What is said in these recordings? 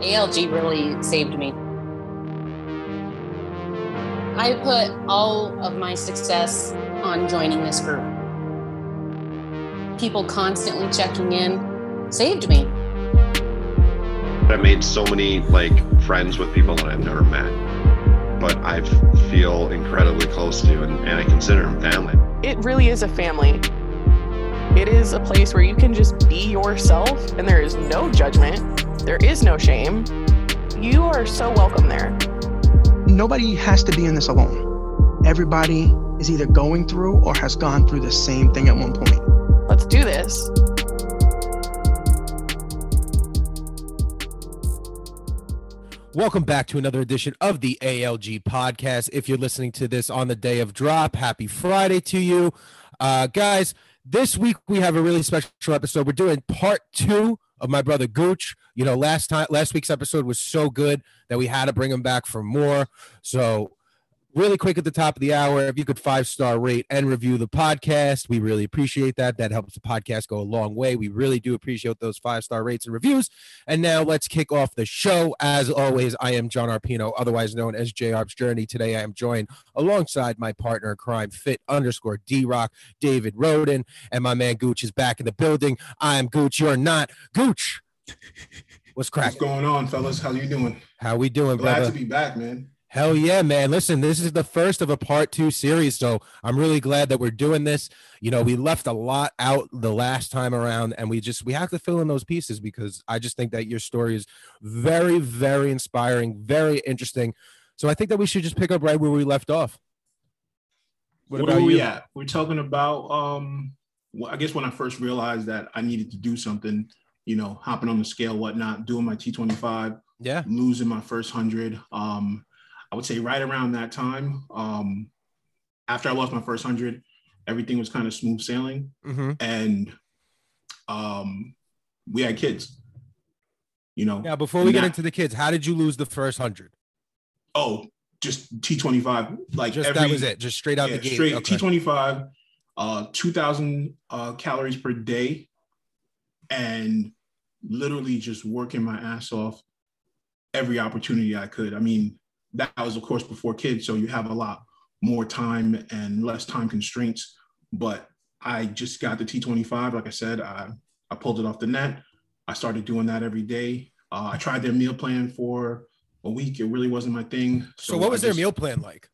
ALG really saved me. I put all of my success on joining this group. People constantly checking in saved me. I made so many like friends with people that I've never met, but I feel incredibly close to and, and I consider them family. It really is a family. It is a place where you can just be yourself and there is no judgment, there is no shame. You are so welcome there. Nobody has to be in this alone. Everybody is either going through or has gone through the same thing at one point. Let's do this. Welcome back to another edition of the ALG podcast. If you're listening to this on the day of drop, happy Friday to you. Uh, guys, this week we have a really special episode. We're doing part two of my brother Gooch. You know, last time last week's episode was so good that we had to bring him back for more. So really quick at the top of the hour, if you could five star rate and review the podcast, we really appreciate that. That helps the podcast go a long way. We really do appreciate those five star rates and reviews. And now let's kick off the show. As always, I am John Arpino, otherwise known as J Arp's Journey. Today I am joined alongside my partner in crime, Fit underscore D Rock, David Roden, and my man Gooch is back in the building. I am Gooch. You're not Gooch. What's cracking? What's going on, fellas? How you doing? How we doing, Glad brother? to be back, man. Hell yeah, man. Listen, this is the first of a part two series. So I'm really glad that we're doing this. You know, we left a lot out the last time around, and we just we have to fill in those pieces because I just think that your story is very, very inspiring, very interesting. So I think that we should just pick up right where we left off. What, are we at? We're talking about um well, I guess when I first realized that I needed to do something, you know, hopping on the scale, whatnot, doing my T25, Yeah. losing my first hundred. Um, I would say right around that time, um, after I lost my first hundred, everything was kind of smooth sailing. Mm-hmm. And um we had kids. You know, Now, before we get Nah. into the kids, how did you lose the first hundred? oh, just T25. Like Just every, that was it, just straight out yeah, the gate. straight Okay. T25, uh, 2,000 uh, calories per day, and literally just working my ass off every opportunity I could. I mean, that was of course before kids, so you have a lot more time and less time constraints. But I just got the T25. Like I said, I I pulled it off the net. I started doing that every day. Uh, I tried their meal plan for a week. It really wasn't my thing. So, what I was their meal plan like?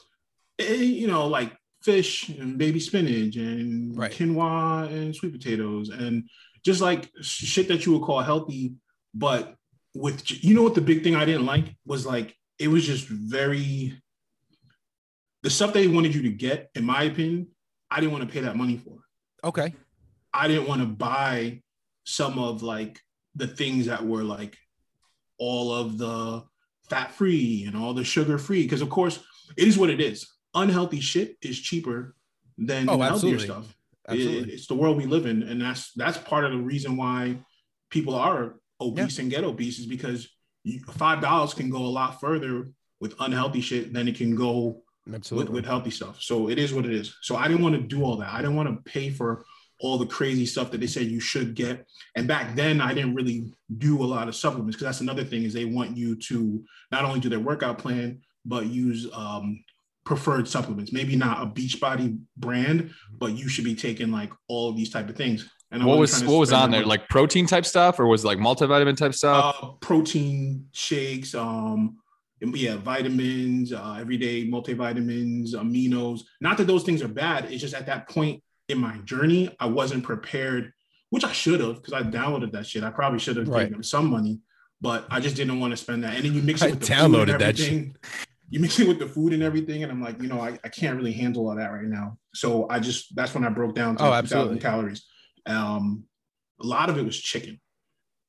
eh, you know, like fish and baby spinach and Right. quinoa and sweet potatoes and just like shit that you would call healthy. But with, you know, what the big thing I didn't like was like, it was just very, the stuff they wanted you to get, in my opinion, I didn't want to pay that money for. Okay. I didn't want to buy some of like the things that were like all of the fat free and all the sugar free. Because of course, it is what it is. Unhealthy shit is cheaper than Oh, healthier stuff. It- Absolutely. it's the world we live in, and that's that's part of the reason why people are obese and get obese is because five dollars can go a lot further with unhealthy shit than it can go with, with healthy stuff. So it is what it is. So I didn't want to do all that. I didn't want to pay for all the crazy stuff that they said you should get. And back then I didn't really do a lot of supplements because that's another thing is they want you to not only do their workout plan, but use um, preferred supplements. Maybe not a Beachbody brand, but you should be taking like all of these type of things. And what wasn't was trying to what was on there? money. Like protein type stuff, or was it like multivitamin type stuff? uh, protein shakes, um, yeah, vitamins, uh, everyday multivitamins, aminos. Not that those things are bad. It's just at that point in my journey, I wasn't prepared, which I should have because I downloaded that shit. I probably should have Right. given them some money, but I just didn't want to spend that. And then you mix it with the downloaded food and that shit. everything. You mix it with the food and everything, and I'm like, you know, I, I can't really handle all that right now. So I just that's when I broke down to Oh, absolutely. 2,000 calories. Um, a lot of it was chicken.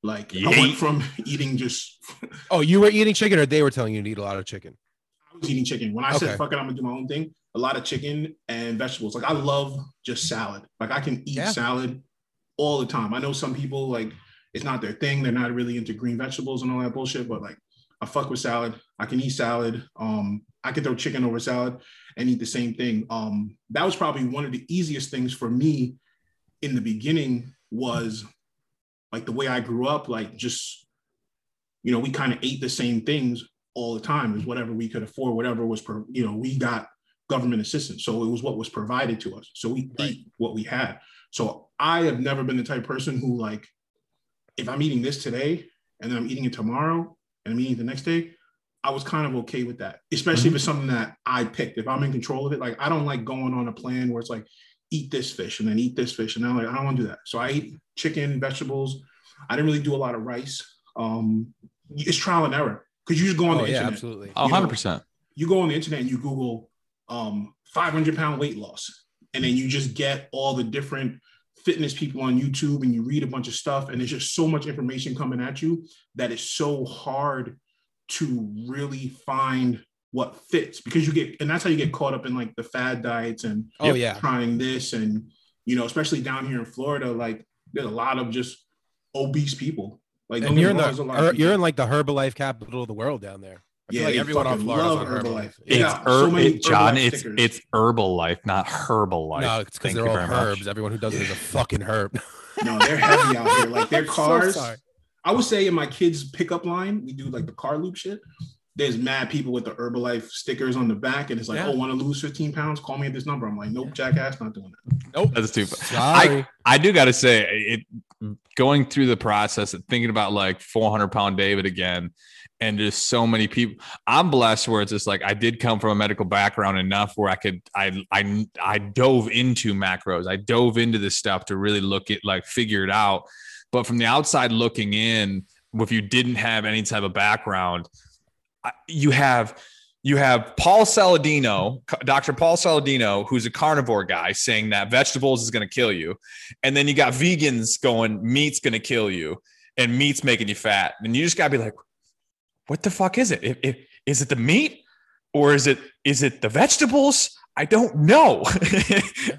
Like I Yeet. went from eating just Oh, you were eating chicken, or they were telling you to eat a lot of chicken? I was eating chicken. When I Okay. said fuck it, I'm gonna do my own thing. A lot of chicken and vegetables. Like I love just salad. Like I can eat Yeah. salad all the time. I know some people like it's not their thing. They're not really into green vegetables and all that bullshit. But like I fuck with salad. I can eat salad. Um, I could throw chicken over salad and eat the same thing. Um, that was probably one of the easiest things for me in the beginning was like the way I grew up, like just you know, we kind of ate the same things all the time is whatever we could afford, whatever was, per, you know, we got government assistance. So it was what was provided to us. So we right. ate what we had. So I have never been the type person who like, if I'm eating this today and then I'm eating it tomorrow and I'm eating the next day, I was kind of okay with that, especially mm-hmm. if it's something that I picked. If I'm in control of it, like I don't like going on a plan where it's like eat this fish and then eat this fish, and then like I don't want to do that. So I eat chicken, vegetables. I didn't really do a lot of rice. Um, it's trial and error because you just go on oh, the yeah, internet. absolutely. 100 percent. You go on the internet and you Google um, 500 pound weight loss, and then you just get all the different fitness people on YouTube and you read a bunch of stuff, and there's just so much information coming at you that it's so hard to really find what fits because you get and that's how you get caught up in like the fad diets and oh yeah trying this and you know especially down here in Florida like there's a lot of just obese people like and you're in the you're in like the Herbalife capital of the world down there. I yeah, like everyone on Florida love Herbalife. Herbalife. It's yeah, so it, John. Herbalife it's stickers. it's Herbalife, not Herbalife. No, it's because they're all herbs. Much. Everyone who does it is a fucking herb. no, they're heavy out here. Like their cars. So I would say in my kids' pickup line, we do like the car loop shit. There's mad people with the Herbalife stickers on the back, and it's like, yeah. oh, want to lose 15 pounds? Call me at this number. I'm like, nope, jackass, not doing that. Nope, that's too. I I do got to say, it going through the process of thinking about like 400 pound David again, and just so many people. I'm blessed where it's just like I did come from a medical background enough where I could I I I dove into macros. I dove into this stuff to really look at like figure it out but from the outside looking in, if you didn't have any type of background, you have you have Paul Saladino, Dr. Paul Saladino, who's a carnivore guy, saying that vegetables is going to kill you, and then you got vegans going meat's going to kill you, and meat's making you fat, and you just got to be like, what the fuck is it? It the meat, or is it is it the vegetables? I don't know.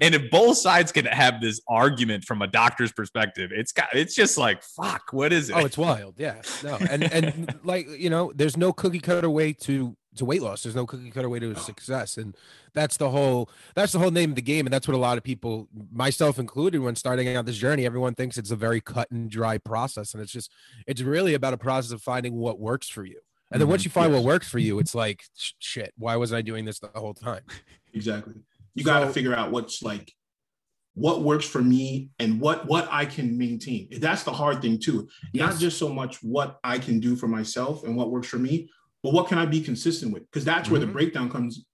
and if both sides can have this argument from a doctor's perspective, it's got it's just like fuck, what is it? Oh, it's wild. Yeah. No. And and like, you know, there's no cookie cutter way to to weight loss. There's no cookie cutter way to success. And that's the whole that's the whole name of the game. And that's what a lot of people, myself included, when starting out this journey, everyone thinks it's a very cut and dry process. And it's just it's really about a process of finding what works for you. And then once mm-hmm. you find what works for you, it's like shit. Why wasn't I doing this the whole time? Exactly. You got to figure out what's like what works for me and what what I can maintain. That's the hard thing too. Yes. Not just so much what I can do for myself and what works for me, but what can I be consistent with? Because that's mm-hmm. where the mm-hmm. breakdown comes.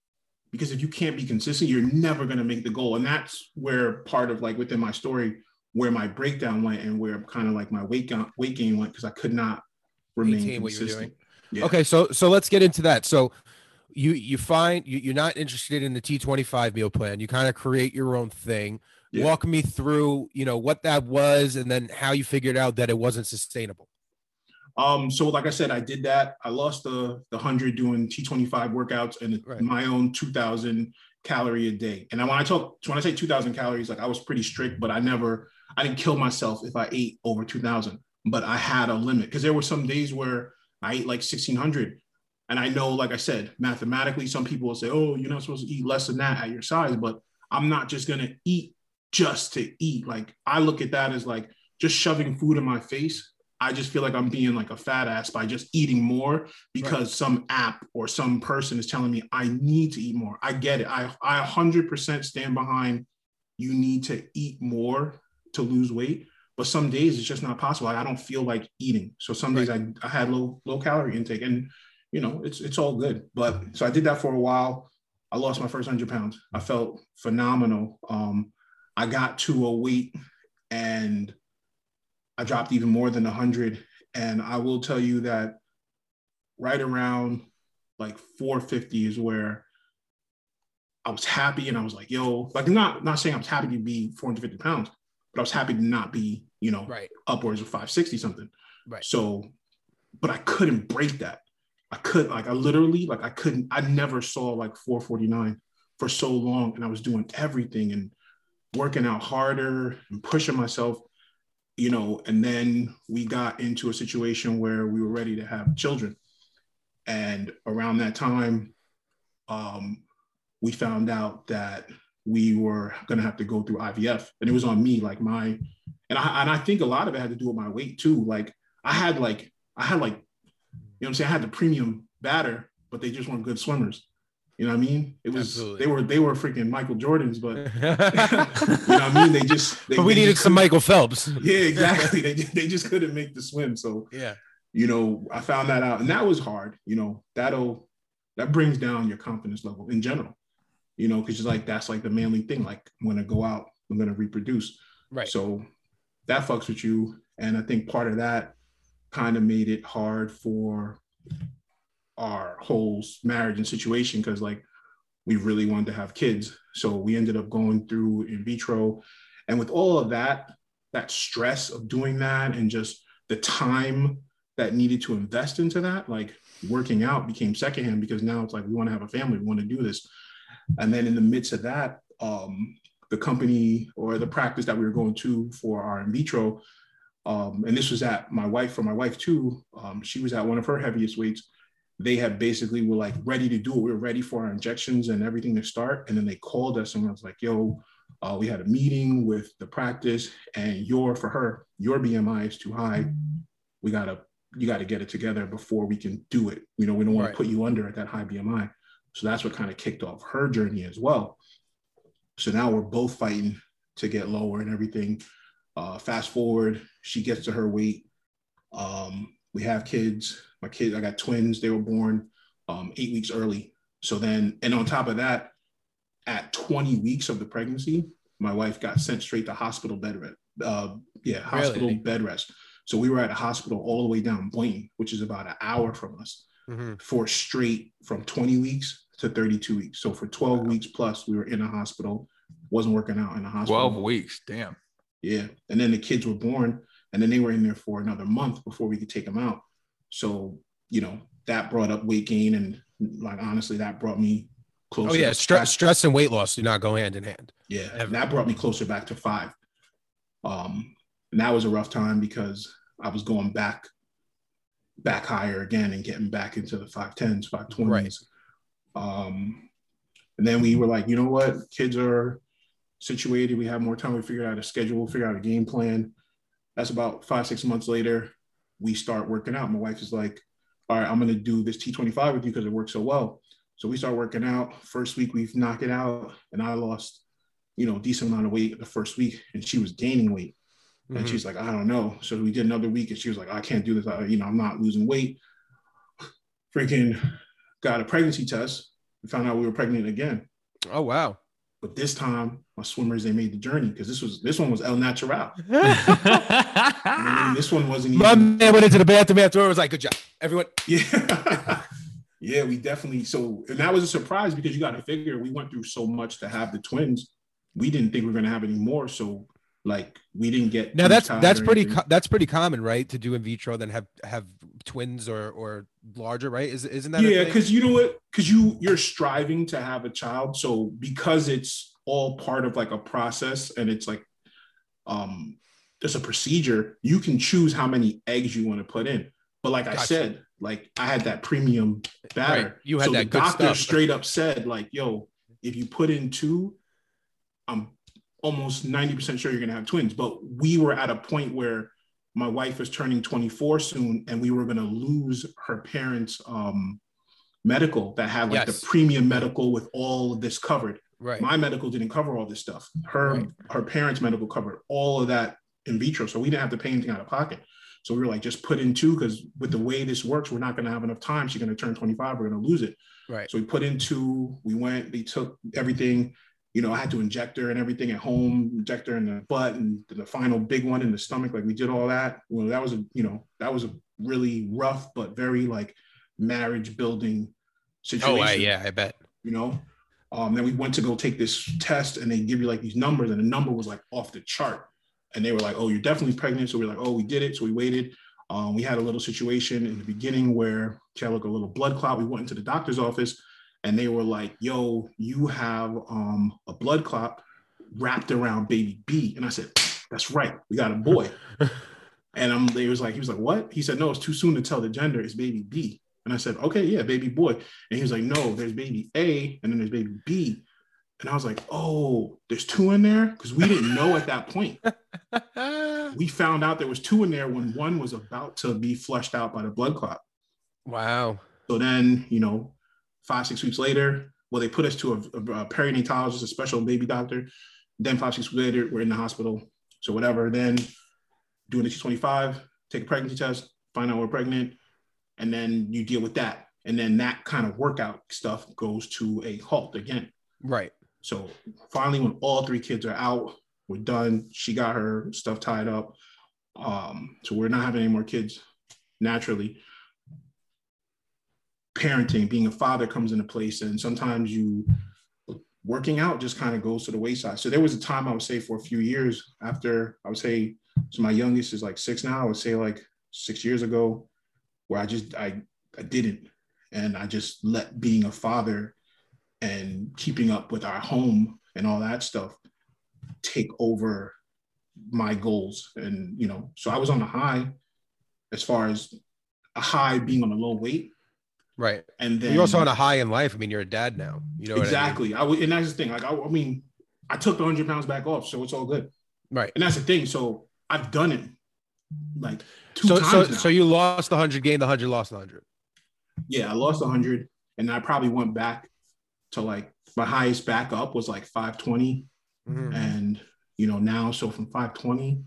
Because if you can't be consistent, you're never going to make the goal. And that's where part of like within my story, where my breakdown went and where kind of like my weight gain, weight gain went because I could not remain consistent. Yeah. Okay, so so let's get into that. So you you find you, you're not interested in the T25 meal plan. You kind of create your own thing. Yeah. Walk me through, you know, what that was and then how you figured out that it wasn't sustainable. Um, so like I said, I did that. I lost the the hundred doing T25 workouts and right. my own 2000 calorie a day. And when I talk when I say 2000 calories, like I was pretty strict, but I never I didn't kill myself if I ate over 2000, but I had a limit because there were some days where I ate like 1600 and I know, like I said, mathematically, some people will say, oh, you're not supposed to eat less than that at your size, but I'm not just going to eat just to eat. Like, I look at that as like just shoving food in my face. I just feel like I'm being like a fat ass by just eating more because right. some app or some person is telling me I need to eat more. I get it. I, I 100% stand behind you need to eat more to lose weight. But some days it's just not possible. I, I don't feel like eating. So some days I, I had low low calorie intake. And you know, it's it's all good. But so I did that for a while. I lost my first hundred pounds. I felt phenomenal. Um, I got to a weight and I dropped even more than a hundred. And I will tell you that right around like 450 is where I was happy and I was like, yo, like not not saying I was happy to be 450 pounds, but I was happy to not be, you know, right. upwards of 560 something. Right. So, but I couldn't break that. I could like I literally like I couldn't I never saw like 449 for so long and I was doing everything and working out harder and pushing myself you know and then we got into a situation where we were ready to have children. And around that time um, we found out that we were going to have to go through IVF and it was on me like my and I and I think a lot of it had to do with my weight too. Like I had like I had like know what I'm saying? I had the premium batter, but they just weren't good swimmers. You know what I mean? It was Absolutely. they were they were freaking Michael Jordans, but you know what I mean? They just they, but we they needed some Michael Phelps. Yeah, exactly. they just, they just couldn't make the swim. So Yeah. you know, I found that out, and that was hard. You know, that'll that brings down your confidence level in general. You know, because like that's like the manly thing. Like I'm gonna go out, I'm gonna reproduce. Right. So that fucks with you, and I think part of that kind of made it hard for our whole marriage and situation because like we really wanted to have kids. So we ended up going through in vitro, and with all of that, that stress of doing that, and just the time that needed to invest into that, like working out became secondhand because now it's like we want to have a family, we want to do this. And then in the midst of that, um, the company or the practice that we were going to for our in vitro, um, and this was at my wife for my wife too. Um, she was at one of her heaviest weights. They had basically were like ready to do it. We were ready for our injections and everything to start. And then they called us and I was like, yo, uh, we had a meeting with the practice and your for her, your BMI is too high. We gotta you got to get it together before we can do it. You know, we don't want Right. to put you under at that high BMI. So that's what kind of kicked off her journey as well. So now we're both fighting to get lower and everything. Uh, fast forward, she gets to her weight. Um, we have kids. My kids, I got twins. They were born um, eight weeks early. So then, and on top of that, at 20 weeks of the pregnancy, my wife got sent straight to hospital bed rest. Uh, yeah, hospital Really? bed rest. So we were at a hospital all the way down Boynton, which is about an hour from us, Mhm. for straight from 20 weeks to 32 weeks. So for 12 Wow. weeks plus, we were in a hospital. Wasn't working out in a hospital. 12 weeks. Damn. Yeah. And then the kids were born and then they were in there for another month before we could take them out. So, you know, that brought up weight gain. And like, honestly, that brought me closer. Oh yeah, stress, stress and weight loss do not go hand in hand. Yeah. Ever. That brought me closer back to five. Um, and that was a rough time because I was going back, back higher again and getting back into the 510s, 520s. Right. Um, and then we were like, you know what? Kids are situated. We have more time. We figured out a schedule, figure out a game plan. That's about five, six months later. We start working out. My wife is like, all right, I'm going to do this T25 with you because it works so well. So we start working out. First week, we've knocked it out. And I lost, you know, a decent amount of weight the first week. And she was gaining weight. And Mhm. she's like, I don't know. So we did another week and she was like, I can't do this. I, you know, I'm not losing weight. Freaking got a pregnancy test. We found out we were pregnant again. Oh wow. But this time, my swimmers they made the journey because this was this one was El Natural. And this one wasn't My even. man went into the bathroom after. it Was like, "Good job, everyone." Yeah, yeah, we definitely. So, and that was a surprise because you got to figure we went through so much to have the twins. We didn't think we were gonna have any more. So, like, we didn't get Now that's that's pretty co- that's pretty common, right? To do in vitro, then have have twins or or larger, right? Is isn't that yeah because you know what because you you're striving to have a child so because it's all part of like a process and it's like um there's a procedure you can choose how many eggs you want to put in but like i said like i had that premium batter Right. You had so that the good doctor stuff. straight up said like yo if you put in two i'm almost 90% sure you're going to have twins but we were at a point where my wife was turning 24 soon and we were going to lose her parents um medical that had like Yes. the premium medical with all of this covered right. my medical didn't cover all this stuff her Right. her parents medical covered all of that in vitro so we didn't have to pay anything out of pocket so we were like just put in two because with the way this works we're not going to have enough time she's going to turn 25 we're going to lose it right. so we put in two. We went. They took everything. You know, I had to inject her and everything at home. Inject her in the butt and the final big one in the stomach. Like we did all that. Well, that was a you know that was a really rough but very like marriage building situation. Oh I, yeah, I bet. You know. Um, then we went to go take this test and they give you like these numbers and the number was like off the chart. And they were like, oh, you're definitely pregnant. So we are like, oh, we did it. So we waited. Um, we had a little situation in the beginning where she had like a little blood clot. We went into the doctor's office and they were like, yo, you have um, a blood clot wrapped around baby B. And I said, that's right. We got a boy. and um, they was like, he was like, what? He said, no, it's too soon to tell the gender. It's baby B. And I said, okay, yeah, baby boy. And he was like, no, there's baby A and then there's baby B. And I was like, oh, there's two in there? Because we didn't know at that point. We found out there was two in there when one was about to be flushed out by the blood clot. Wow. So then, you know, five, six weeks later, well, they put us to a, a, a perinatologist, a special baby doctor. Then five, six weeks later, we're in the hospital. So whatever. Then doing the T25, take a pregnancy test, find out we're pregnant, and then you deal with that. And then that kind of workout stuff goes to a halt again. Right. So finally, when all three kids are out, we're done. She got her stuff tied up. Um, so we're not having any more kids naturally. Parenting, being a father comes into place, and sometimes you working out just kind of goes to the wayside. So there was a time I would say for a few years after I would say so my youngest is like six now. I would say like six years ago, where I just I I didn't, and I just let being a father and keeping up with our home and all that stuff take over my goals. And you know so i was on a high as far as a high being on a low weight. Right. And then you're also on a high in life. I mean you're a dad now. You know exactly I, mean? I and that's the thing. Like I, I mean i took the 100 pounds back off so it's all good. Right. And that's the thing. So i've done it like two so times so now. so you lost the 100 gained the 100 lost the 100 yeah i lost 100 and i probably went back to like my highest back up was like 520 Mhm. and you know now so from 520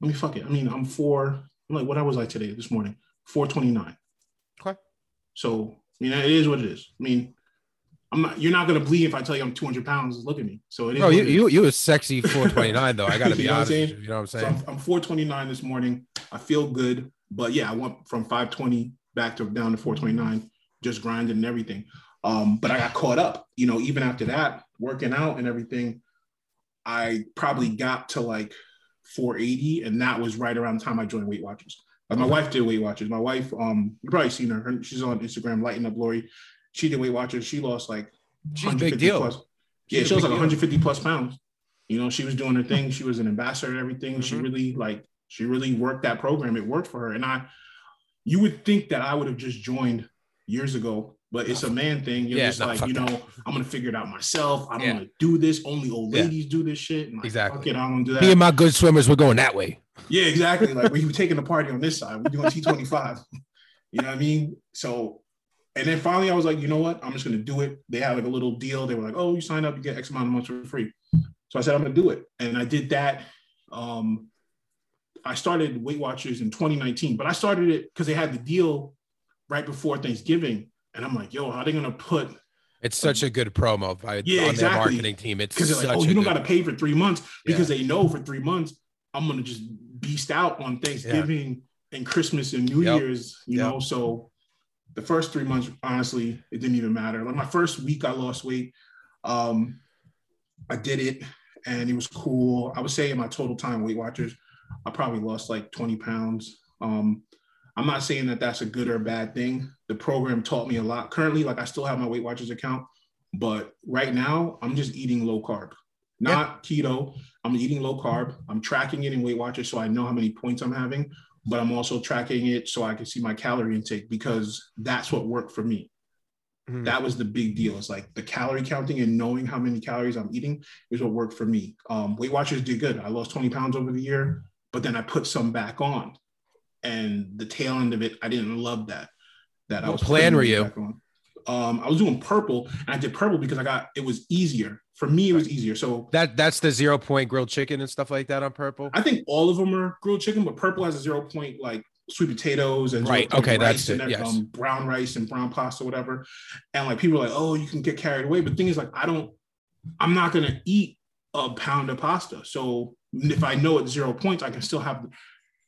let me fuck it i mean i'm four i'm like what i was like today this morning 429 Okay. so you know it is what it is i mean i'm not you're not gonna believe if i tell you i'm 200 pounds look at me. So it is Bro, you, you you a sexy 429 though. I gotta be You know honest. you, you know what I'm so saying? I'm, I'm 429 this morning i feel good but yeah i went from 520 back to down to 429 just grinding and everything. Um, but i got caught up you know even after that working out and everything i probably got to like 480 and that was right around the time i joined weight watchers. Like my wife did weight watchers. My wife um you probably seen her, her she's on instagram lighting up lori she did weight watchers she lost like She's a big deal. plus She's yeah she was like deal. 150 plus pounds you know she was doing her thing she was an ambassador and everything she Mhm. really like she really worked that program it worked for her and i you would think that i would have just joined years ago but it's a man thing you're Yeah, just like you know that. i'm gonna figure it out myself i don't Yeah. want to do this only old Yeah. ladies do this shit and like, Exactly. fuck it, i don't wanna do that Me and my good swimmers were going that way. yeah, exactly. Like we were taking the party on this side. We're doing T25. You know what I mean? So, and then finally I was like, you know what? I'm just gonna do it. They had like a little deal. They were like, oh, you sign up, you get X amount of months for free. So I said, I'm gonna do it. And I did that. Um, I started Weight Watchers in 2019, but I started it because they had the deal right before Thanksgiving. And I'm like, yo, how are they gonna put It's such a good promo by Yeah, on their exactly. marketing team. It's because they're like, oh, you don't got to pay for three months because they know for three months I'm gonna just beast out on Thanksgiving and Christmas and New Yep. Year's, you Yep. know. So the first three months, honestly, it didn't even matter. Like my first week, I lost weight. Um, I did it, and it was cool. I would say in my total time Weight Watchers, I probably lost like 20 pounds. Um, I'm not saying that that's a good or bad thing. The program taught me a lot. Currently, like I still have my Weight Watchers account, but right now I'm just eating low carb, not keto. I'm eating low carb. I'm tracking it in Weight Watchers so I know how many points I'm having, but I'm also tracking it so I can see my calorie intake because that's what worked for me. Mhm. That was the big deal. It's like the calorie counting and knowing how many calories I'm eating is what worked for me. Um, Weight Watchers did good. I lost 20 pounds over the year, but then I put some back on. And the tail end of it, I didn't love that. That I What was plan were you? Um, I was doing purple, and I did purple because I got it was easier for me. It was easier. So that that's the zero point grilled chicken and stuff like that on purple. I think all of them are grilled chicken, but purple has a zero point like sweet potatoes and Right, okay, rice that's it, and yes. um, brown rice and brown pasta, whatever. And like people are like, oh, you can get carried away. But the thing is, like, I don't, I'm not gonna eat a pound of pasta. So if I know it's zero points, I can still have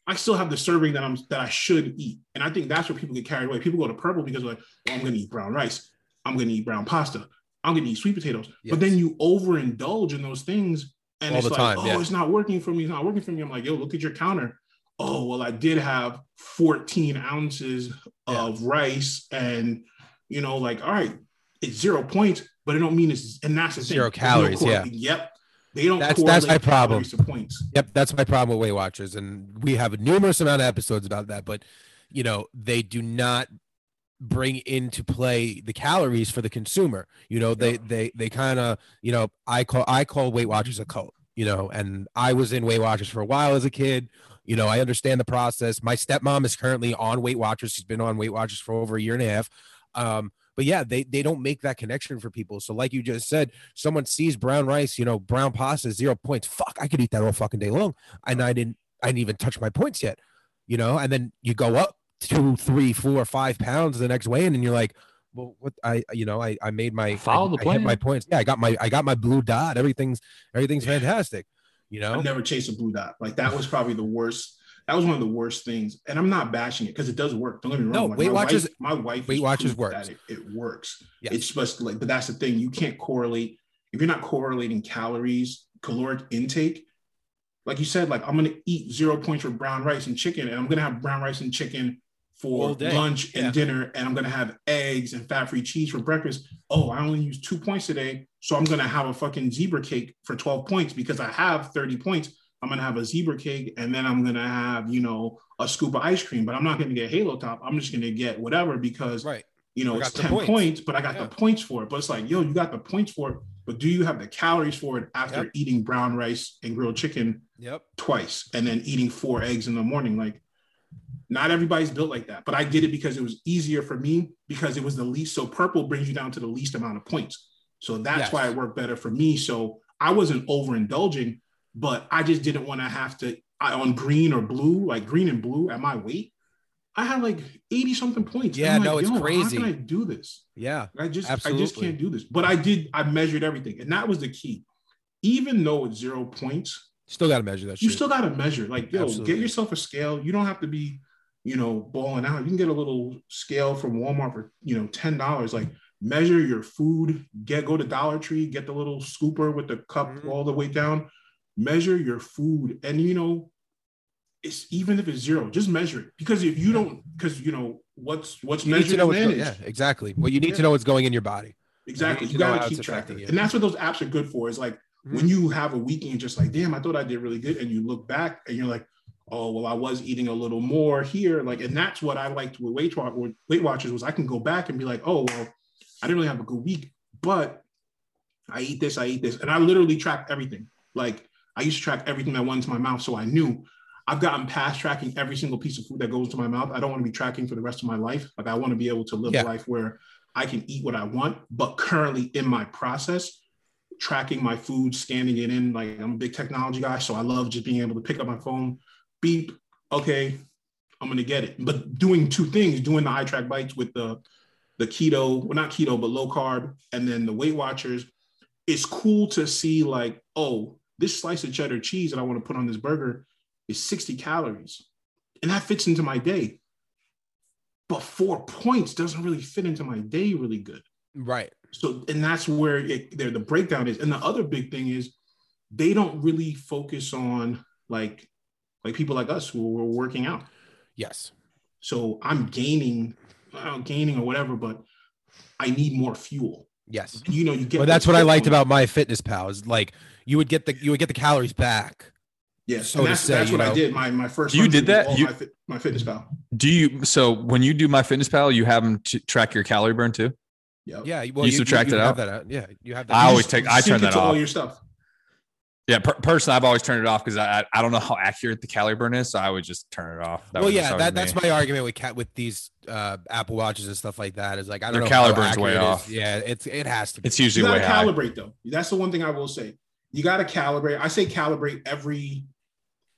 I still have the serving that I'm that I should eat. And I think that's where people get carried away. People go to purple because they're like, well, I'm gonna eat brown rice, I'm gonna eat brown pasta, I'm gonna eat sweet potatoes. But then you overindulge in those things and All it's like, time, oh, yeah. it's not working for me, it's not working for me. I'm like, yo, look at your counter. Oh, well, I did have 14 ounces Yeah. of rice, and you know, like, all right, it's zero points, but it don't mean it's and that's the thing. Zero no calories, yeah. Yep. They don't That's- that's my problem. points. Yep, that's my problem with Weight Watchers, and we have a numerous amount of episodes about that. But you know, they do not bring into play the calories for the consumer. You know, they Yeah. they they kind of you know I call I call Weight Watchers a cult. You know, and I was in Weight Watchers for a while as a kid. You know, I understand the process. My stepmom is currently on Weight Watchers. She's been on Weight Watchers for over a year and a half. Um, but yeah, they they don't make that connection for people. So like you just said, someone sees brown rice, you know, brown pasta, zero points. Fuck, I could eat that all fucking day long, and I didn't I didn't even touch my points yet, you know. And then you go up two, three, four, five pounds the next weigh in, and you're like, well, what I you know I I made my Follow I, the I hit plan. my points. Yeah, I got my I got my blue dot. Everything's everything's fantastic. You know, I've never chased a blue dot. Like that was probably the worst. That was one of the worst things. And I'm not bashing it because it does work. Don't get me wrong. No, like Weight my Watchers- Wife, my wife. Weight Watchers works. It, it works. Yes. It's just like, but that's the thing. You can't correlate if you're not correlating calories, caloric intake. Like you said, like I'm gonna eat zero points for brown rice and chicken, and I'm gonna have brown rice and chicken for lunch and Yeah. dinner, and I'm gonna have eggs and fat-free cheese for breakfast. Oh, I only use two points today, so I'm gonna have a fucking zebra cake for 12 points because I have 30 points. I'm gonna have a zebra cake, and then I'm gonna have, you know, a scoop of ice cream, but I'm not gonna get Halo Top. I'm just gonna get whatever because right? you know, I it's 10 points. points. but I got Yeah. the points for it. But it's like, yo, you got the points for it, but do you have the calories for it after Yep. eating brown rice and grilled chicken Yep. twice and then eating four eggs in the morning? Like, not everybody's built like that, but I did it because it was easier for me because it was the least. So purple brings you down to the least amount of points. So that's Yes. why it worked better for me. So I wasn't overindulging, but I just didn't want to have to I, on green or blue, like green and blue at my weight. I had like 80 something points. Yeah, I'm no, it's crazy." How can I do this? Yeah. I just I just can't do this. But I did, I measured everything. And that was the key. Even though it's zero points, Still got to measure that you shit. still gotta measure. Like, yo, Absolutely. get yourself a scale. You don't have to be, you know, balling out. You can get a little scale from Walmart for, you know, ten dollars. Like measure your food, get go to Dollar Tree, get the little scooper with the cup Mhm. all the way down. Measure your food. And you know, it's even if it's zero, just measure it. Because if you don't, because you know, what's what's you measured know what's going, yeah, exactly. Well, you need Yeah. to know what's going in your body. Exactly. You You, need to know gotta keep track of it. And that's what those apps are good for. Is like when mm-hmm. you have a weekend, just like, damn, I thought I did really good. And you look back and you're like, oh, well, I was eating a little more here. Like, and that's what I liked with Weight, Watch- with Weight Watchers was I can go back and be like, oh, well, I didn't really have a good week, but I eat this, I eat this. And I literally track everything. Like I used to track everything that went into my mouth. So I knew I've gotten past tracking every single piece of food that goes into my mouth. I don't want to be tracking for the rest of my life. Like I want to be able to live Yeah. a life where I can eat what I want, but currently in my process, tracking my food, scanning it in. Like I'm a big technology guy, so I love just being able to pick up my phone, beep, okay, I'm gonna get it. But doing two things, doing the eye track bites with the the keto, well not keto, but low carb, and then the Weight Watchers. It's cool to see like, oh, this slice of cheddar cheese that I want to put on this burger is 60 calories, and that fits into my day. But four points doesn't really fit into my day really good. Right. So, and that's where it, there the breakdown is. And the other big thing is they don't really focus on like like people like us who are working out. Yes. So I'm gaining, uh, gaining or whatever, but I need more fuel. Yes. You know, you get. Well, that's what I liked about MyFitnessPal is like you would get the you would get the calories back. Yes, so and that's say, that's you what I did. My my first. You did that? You- my, fit, MyFitnessPal. Do you so when you do MyFitnessPal, you have them to track your calorie burn too? Yeah. Yeah. Well, You subtract it have out? That out. Yeah. You have that. I You always take- I sync turn that to all your stuff. Yeah, per- personally, I've always turned it off because I I- I don't know how accurate the calorie burn is, so I would just turn it off. That well, yeah, that, that's my argument with cat with these uh, Apple watches and stuff like that. Is like I don't Their know. calorie how way accurate off. Yeah, it's it has to be. It's You usually got way to high. calibrate though. That's the one thing I will say. You got to calibrate. I say calibrate every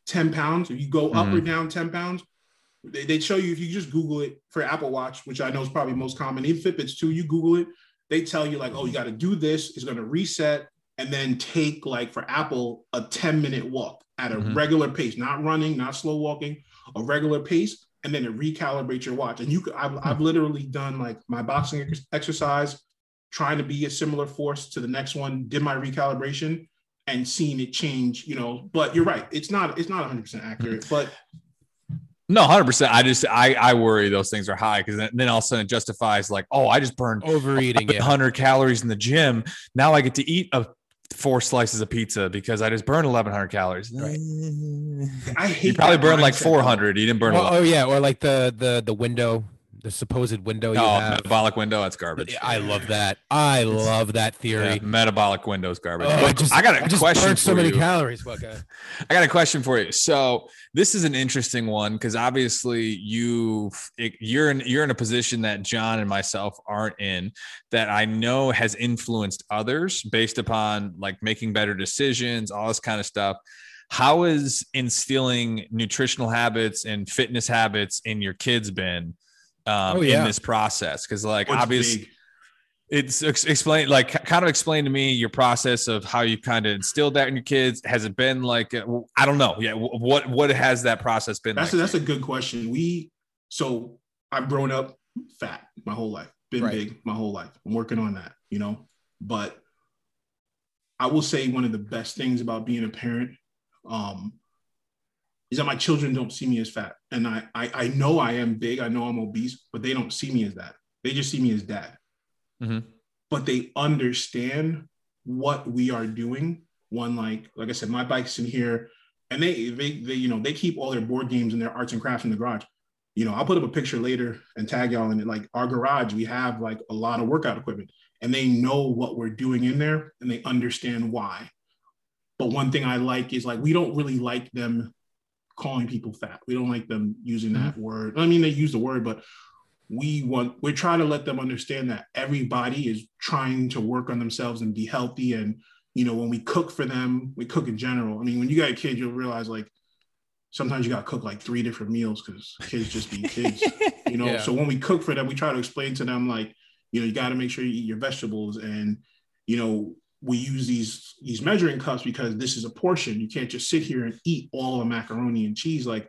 10 pounds. If you go up Mm-hmm. or down 10 pounds, they, they show you if you just Google it for Apple Watch, which I know is probably most common. Even Fitbits too, you Google it, they tell you like, oh, you got to do this. It's going to reset and then take like for Apple a 10 minute walk at a Mhm. regular pace, not running, not slow walking, a regular pace, and then it recalibrates your watch. And you, could, I've, I've hmm. literally done like my boxing ex- exercise, trying to be a similar force to the next one, did my recalibration and seen it change, you know, but you're right. It's not, it's not 100% hmm. accurate, but No, hundred percent. I just I I worry those things are high because then, then all of a sudden it justifies like, oh, I just burned overeating. Yeah. hundred calories in the gym. Now I get to eat a four slices of pizza because I just burned eleven hundred calories. Right. Mm. I hate You probably that burned like four hundred. You didn't burn. Well, a oh yeah, or like the the the window the supposed window you Oh, have. metabolic window. That's garbage. Yeah, I love that. I love that theory. Yeah, metabolic window is garbage. Oh, I just, I got a I question so for many you. calories. Uh, I got a question for you. So this is an interesting one because obviously you you're in you're in a position that John and myself aren't in that I know has influenced others based upon like making better decisions, all this kind of stuff. How is instilling nutritional habits and fitness habits in your kids been um, Oh, yeah. in this process? Because like What's obviously big? it's ex- explain like kind of explain to me your process of how you kind of instilled that in your kids has it been like i don't know yeah what what has that process been That's like a, that's a good question. We so I've grown up fat my whole life, been Right. big my whole life. I'm working on that, you know. But I will say one of the best things about being a parent um, is that my children don't see me as fat, and I, I I know I am big. I know I'm obese, but they don't see me as that. They just see me as dad. Mhm. But they understand what we are doing. One like like I said, my bike's in here and they they they you know they keep all their board games and their arts and crafts in the garage you know i'll put up a picture later and tag y'all in it like our garage we have like a lot of workout equipment and they know what we're doing in there and they understand why but one thing i like is like we don't really like them calling people fat we don't like them using that mm-hmm. word i mean they use the word but we want we're trying to let them understand that everybody is trying to work on themselves and be healthy and you know, when we cook for them, we cook in general. I mean, when you got a kid, you'll realize like sometimes you got to cook like three different meals because kids just be kids, you know. Yeah. So when we cook for them, we try to explain to them like, you know, you got to make sure you eat your vegetables, and you know, we use these these measuring cups because this is a portion. You can't just sit here and eat all the macaroni and cheese. Like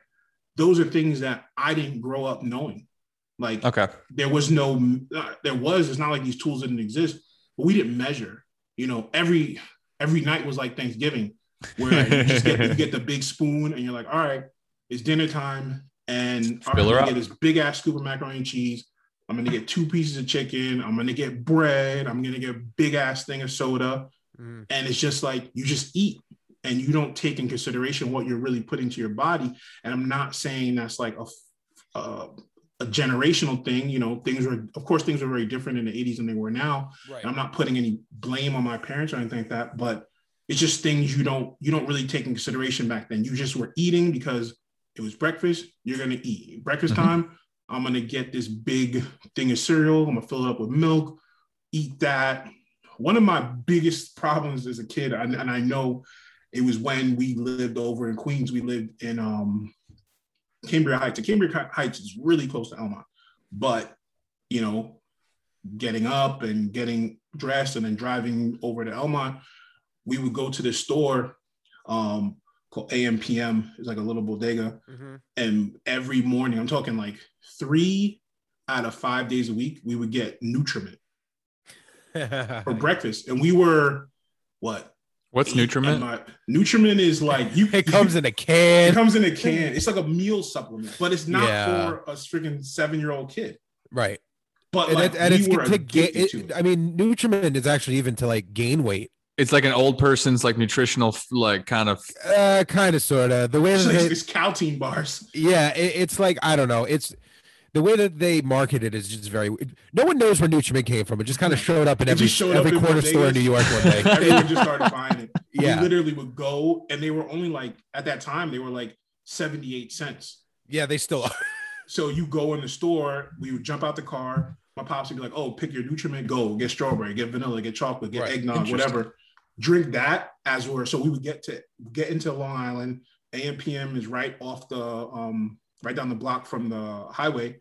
those are things that I didn't grow up knowing. Like okay there was no uh, there was it's not like these tools didn't exist but we didn't measure you know every every night was like thanksgiving where you just get, you get the big spoon and you're like all right it's dinner time and I'm gonna get this big ass scoop of macaroni and cheese i'm gonna get two pieces of chicken i'm gonna get bread i'm gonna get a big ass thing of soda Mm. and it's just like you just eat and you don't take in consideration what you're really putting to your body and i'm not saying that's like a, a a generational thing you know things were of course things were very different in the 80s than they were now Right. and i'm not putting any blame on my parents or anything like that but it's just things you don't you don't really take in consideration back then you just were eating because it was breakfast you're to eat breakfast Mhm. time i'm going to get this big thing of cereal. I'm going to fill it up with milk eat that. One of my biggest problems as a kid and, and i know it was when we lived over in queens we lived in um cambria heights. And cambria heights is really close to elmont but you know getting up and getting dressed and then driving over to elmont we would go to this store um called ampm it's like a little bodega. Mhm. and every morning i'm talking like three out of five days a week we would get Nutrament for breakfast and we were what what's Nutrament my- Nutrament is like you it comes in a can. it comes in a can it's like a meal supplement but it's not Yeah. for a freaking seven-year-old kid Right. but And, like, it, and we it's were to get addicted to it, it. I mean, Nutrament is actually even to like gain weight. it's like an old person's like nutritional like kind of Uh, kind of, sort of. The way It's that like they, these Caltine bars yeah, it, it's like I don't know. It's the way that they market it is just very. No one knows where Nutrament came from. It just kind of showed up in every showed up every in corner store in. New York one day. everyone just started buying it Yeah. we literally would go and they were only like at that time they were like 78 cents yeah, they still are. so you go in the store we would jump out the car my pops would be like oh pick your Nutrament go get strawberry get vanilla get chocolate get Right. eggnog whatever drink that as we're so we would get to get into long island ampm is right off the um right down the block from the highway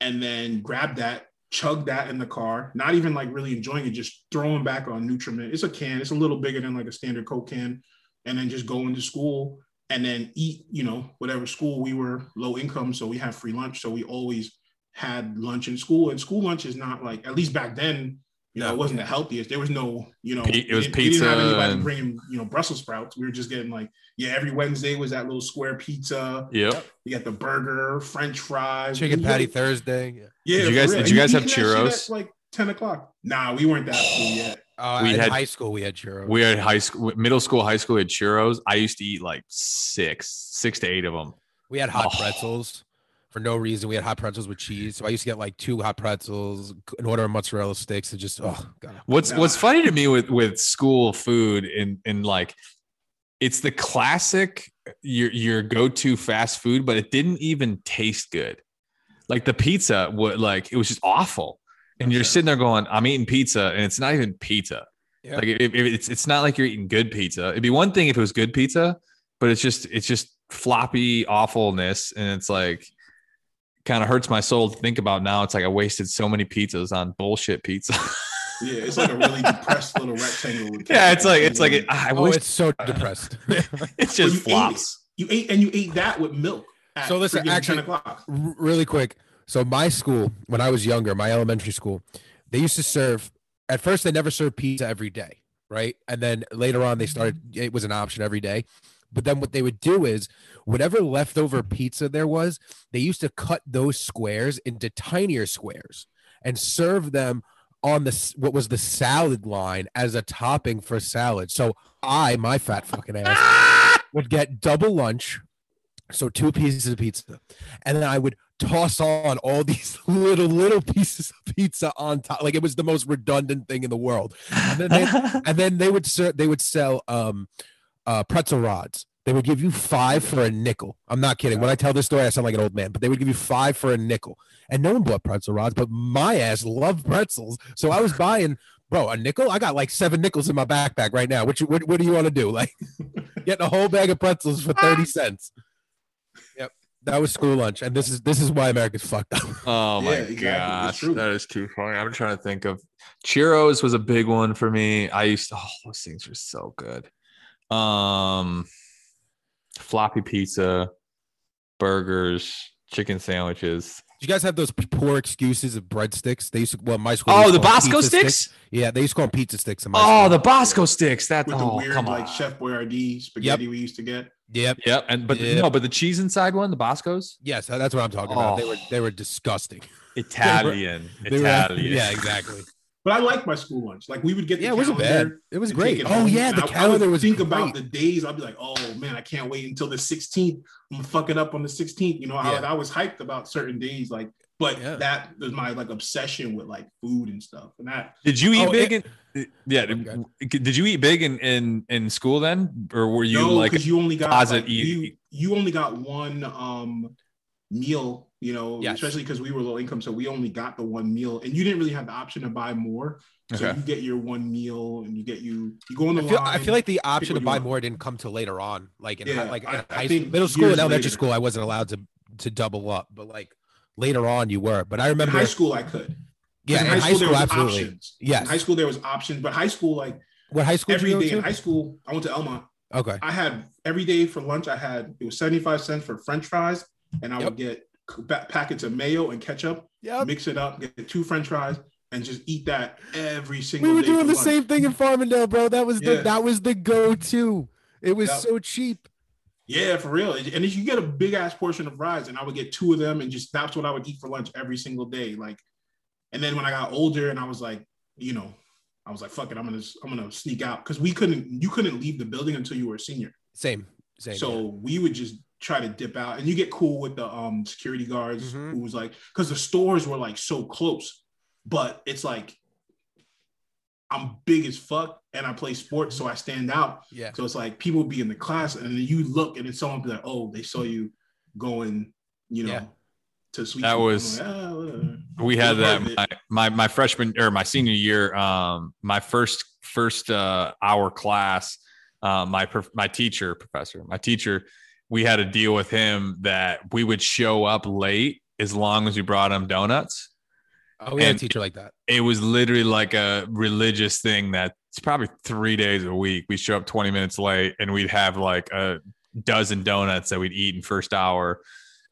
and then grab that chug that in the car not even like really enjoying it just throwing back on Nutrament. It's a can it's a little bigger than like a standard coke can and then just go into school and then eat you know whatever school we were low income so we have free lunch so we always had lunch in school and school lunch is not like at least back then you know it wasn't the healthiest there was no you know Pe- it was we didn't- we didn't have pizza anybody and- bringing you know brussels sprouts we were just getting like yeah every wednesday was that little square pizza yep you got the burger french fries Chicken You patty got- Thursday. Yeah. yeah Did you guys- real. did you guys have eating that churros? like 10 o'clock nah we weren't that cool yet Uh, We in had- high school. We had churros. we had high school middle school high school we had churros i used to eat like six six to eight of them We had hot Oh. pretzels. For no reason. We had hot pretzels with cheese, so I used to get like two hot pretzels, an order of mozzarella sticks, and just oh god. What's What's funny to me with with school food and and like, it's the classic your your go to fast food, but it didn't even taste good. Like the pizza, would like it was just awful, and you're sitting there going, "I'm eating pizza," and it's not even pizza. Yeah. Like if, if it's it's not like you're eating good pizza. It'd be one thing if it was good pizza, but it's just it's just floppy awfulness, and it's like kind of hurts my soul to think about now. It's like I wasted so many pizzas on bullshit pizza. yeah, it's like a really depressed little rectangle. yeah, it's like it's like it, I oh, wish it's so depressed. it's just you flops. Ate, you ate and you ate that with milk. So listen, actually, really quick. So my school, when I was younger, my elementary school, they used to serve. At first, they never served pizza every day, right? And then later on, they started. It was an option every day. But then what they would do is whatever leftover pizza there was, they used to cut those squares into tinier squares and serve them on the what was the salad line as a topping for salad. So I, my fat fucking ass, would get double lunch, so two pieces of pizza, and then I would toss on all these little little pieces of pizza on top. Like it was the most redundant thing in the world. And then they, and then they would ser- they would sell um uh, pretzel rods. They would give you five for a nickel. I'm not kidding. When I tell this story, I sound like an old man, but they would give you five for a nickel. And no one bought pretzel rods, but my ass loved pretzels. So I was buying, bro, a nickel. I got like seven nickels in my backpack right now. Which what, what do you want to do? Like getting a whole bag of pretzels for 30 cents. Yep. That was school lunch. And this is this is why America's fucked up. Oh my yeah, exactly. gosh. That is too funny. I'm trying to think of churros was a big one for me. I used to, oh, those things are so good. Um, floppy pizza, burgers, chicken sandwiches. Did you guys have those poor excuses of breadsticks? They used to well, my school. Oh, the Bosco sticks? sticks? Yeah, they used to call them pizza sticks. In my oh, school. the Bosco sticks. That with oh, the weird like Chef Boyardee spaghetti yep. we used to get. Yep. Yep. And but yep. no, but the cheese inside one, the Boscos. Yes, that's what I'm talking oh. about. They were they were disgusting. Italian. they were, Italian. They were, yeah, exactly. But I like my school lunch. Like we would get yeah, it wasn't bad. It was great. Oh yeah, the I, calendar I was. Think great. about the days. I'd be like, oh man, I can't wait until the 16th. I'm gonna fuck it up on the 16th. You know, yeah. I, I, was hyped about certain days. Like, but yeah. that was my like obsession with like food and stuff. And that. Did you eat oh, big? It, in, yeah. Did, did, you eat big in, in in school then, or were you no, like you only got like, you, you only got one um meal you know, yes. especially because we were low income. So we only got the one meal and you didn't really have the option to buy more. So okay. you get your one meal and you get you, you go on the I feel, line, I feel like the option to buy more didn't come till later on. Like in, yeah, like in high, middle school and elementary later. school, I wasn't allowed to, to double up, but like later on you were, but I remember in high school I could. Yeah. In high, high school, school absolutely. Options. Yes. In high school there was options, but high school, like what high school every day in high school, I went to Elmont. Okay. I had every day for lunch, I had, it was 75 cents for French fries and I yep. would get packets of mayo and ketchup, yep. mix it up, get two French fries, and just eat that every single. Day. We were doing the lunch. same thing in Farmingdale, bro. That was the yeah. that was the go-to. It was yep. so cheap. Yeah, for real. And if you get a big ass portion of fries, and I would get two of them, and just that's what I would eat for lunch every single day. Like, and then when I got older, and I was like, you know, I was like, fuck it, I'm gonna I'm gonna sneak out because we couldn't you couldn't leave the building until you were a senior. Same, same. So yeah. we would just try to dip out. And you get cool with the um security guards mm-hmm. who was like because the stores were like so close but it's like i'm big as fuck and i play sports so i stand out. Yeah. So it's like people be in the class and then you look and then someone be like oh they saw you going you know yeah. to sweet that was like, oh, we had that my, my, my freshman or my senior year um my first first uh hour class uh, my my teacher professor my teacher we had a deal with him that we would show up late as long as we brought him donuts. Oh, we had a teacher like that. It was literally like a religious thing that it's probably three days a week. We show up 20 minutes late and we'd have like a dozen donuts that we'd eat in first hour.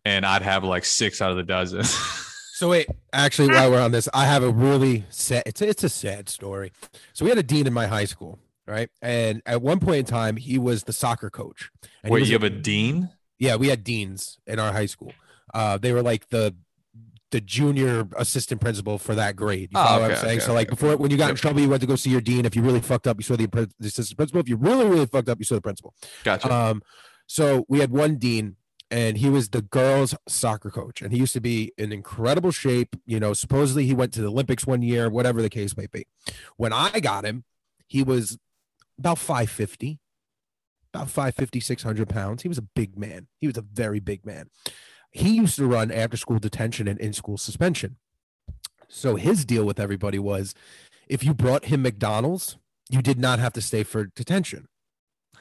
And I'd have like six out of the dozen. so wait, actually, while we're on this, I have a really sad, it's a, it's a sad story. So we had a dean in my high school right? And at one point in time, he was the soccer coach. And Wait, you have a dean? Yeah, we had deans in our high school. Uh, they were like the the junior assistant principal for that grade. You oh, okay, what I'm saying? Okay, so like okay, before, when you got yep. in trouble, you went to go see your dean. If you really fucked up, you saw the, the assistant principal. If you really, really fucked up, you saw the principal. Gotcha. Um, so we had one dean and he was the girls soccer coach and he used to be in incredible shape you know supposedly he went to the olympics one year whatever the case may be when i got him he was about 550 about 550 600 pounds he was a big man he was a very big man he used to run after school detention and in school suspension so his deal with everybody was if you brought him mcdonald's you did not have to stay for detention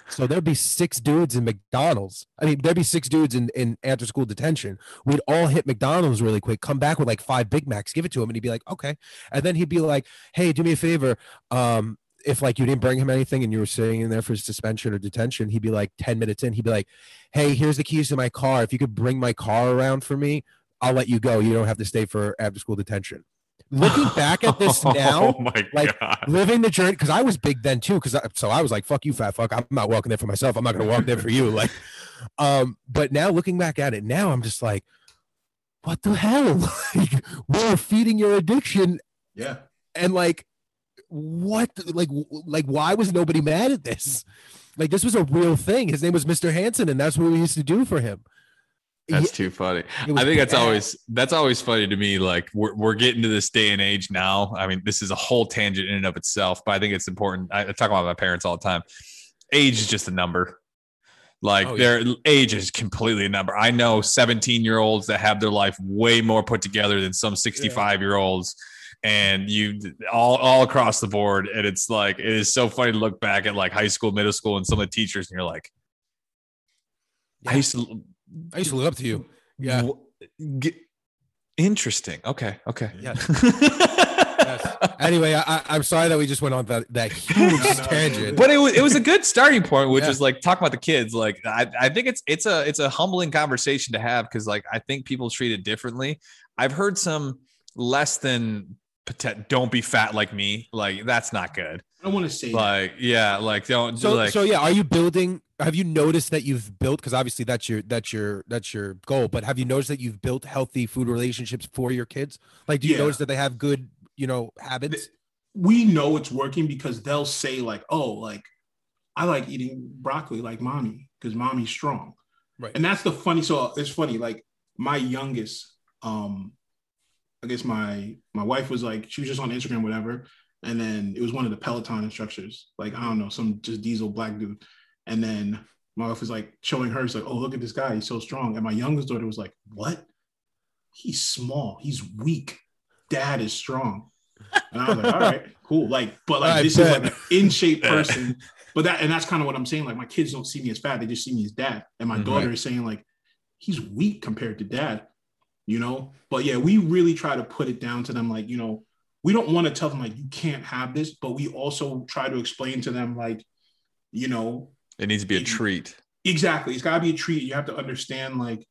so there'd be six dudes in McDonald's. I mean, there'd be six dudes in, in after school detention. We'd all hit McDonald's really quick, come back with like five Big Macs, give it to him, and he'd be like, okay. And then he'd be like, hey, do me a favor. Um, if like you didn't bring him anything and you were sitting in there for suspension or detention, he'd be like 10 minutes in, he'd be like, Hey, here's the keys to my car. If you could bring my car around for me, I'll let you go. You don't have to stay for after school detention looking back at this now, oh like God. living the journey, because I was big then too. Because so I was like, "Fuck you, fat fuck." I'm not walking there for myself. I'm not going to walk there for you. Like, um, but now looking back at it, now I'm just like, what the hell? like, we're feeding your addiction. Yeah. And like, what? Like, like, why was nobody mad at this? Like, this was a real thing. His name was Mr. Hanson, and that's what we used to do for him. That's too funny. I think that's bad. always that's always funny to me. Like we're we're getting to this day and age now. I mean, this is a whole tangent in and of itself, but I think it's important. I, I talk about my parents all the time. Age is just a number. Like oh, their yeah. age is completely a number. I know 17 year olds that have their life way more put together than some 65 year olds. And you all all across the board. And it's like it is so funny to look back at like high school, middle school, and some of the teachers, and you're like, yeah. I used to I used to look up to you. Yeah. Interesting. Okay. Okay. Yeah. yes. Anyway, I, am sorry that we just went on that that huge tangent, but it was it was a good starting point, which yeah. is like talking about the kids. Like I, I think it's it's a it's a humbling conversation to have because like I think people treat it differently. I've heard some less than don't be fat like me. Like that's not good. I don't want to say like that. yeah, like don't so like, so yeah. Are you building? Have you noticed that you've built? Because obviously that's your that's your that's your goal. But have you noticed that you've built healthy food relationships for your kids? Like, do you yeah. notice that they have good you know habits? We know it's working because they'll say like, oh, like I like eating broccoli like mommy because mommy's strong. Right. And that's the funny. So it's funny. Like my youngest, um, I guess my my wife was like she was just on Instagram, whatever and then it was one of the Peloton instructors, like I don't know, some just diesel black dude. And then my wife was like showing her, she's like, "Oh, look at this guy, he's so strong." And my youngest daughter was like, "What? He's small, he's weak. Dad is strong." And I was like, "All right, cool." Like, but like I this bet. is like an in shape person. But that and that's kind of what I'm saying. Like my kids don't see me as fat; they just see me as dad. And my mm-hmm. daughter is saying like, "He's weak compared to dad." You know. But yeah, we really try to put it down to them, like you know we don't want to tell them like you can't have this, but we also try to explain to them like, you know, it needs to be a treat. Exactly, it's got to be a treat. You have to understand like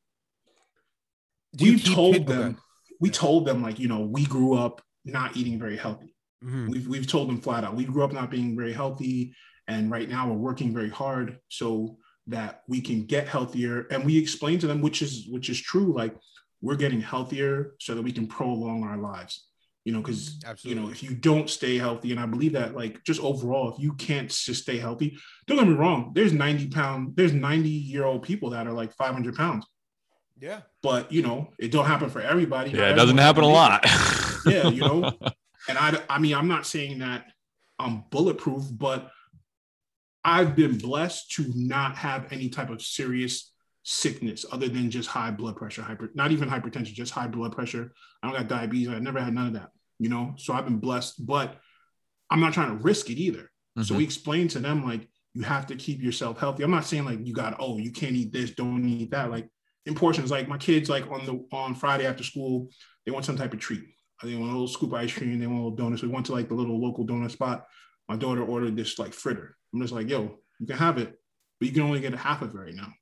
we've told them, we told them like you know we grew up not eating very healthy. Mm-hmm. We've we've told them flat out we grew up not being very healthy, and right now we're working very hard so that we can get healthier. And we explain to them, which is which is true, like we're getting healthier so that we can prolong our lives. You know because you know if you don't stay healthy and i believe that like just overall if you can't just stay healthy don't get me wrong there's 90 pound there's 90 year old people that are like 500 pounds. Yeah. But you know it don't happen for everybody. Yeah it doesn't happen a lot. yeah you know? And i i mean i'm not saying that i'm bulletproof but i've been blessed to not have any type of serious sickness other than just high blood pressure hyper not even hypertension just high blood pressure. I don't got diabetes. I never had none of that you know? So i've been blessed but i'm not trying to risk it either. Mm-hmm. so we explain to them like you have to keep yourself healthy. I'm not saying like you got oh you can't eat this don't eat that. Like in portions like my kids like on the on friday after school they want some type of treat. They want a little scoop ice cream. They want a little donuts. We went to like the little local donut spot. My daughter ordered this like fritter. I'm just like yo you can have it but you can only get a half of it right now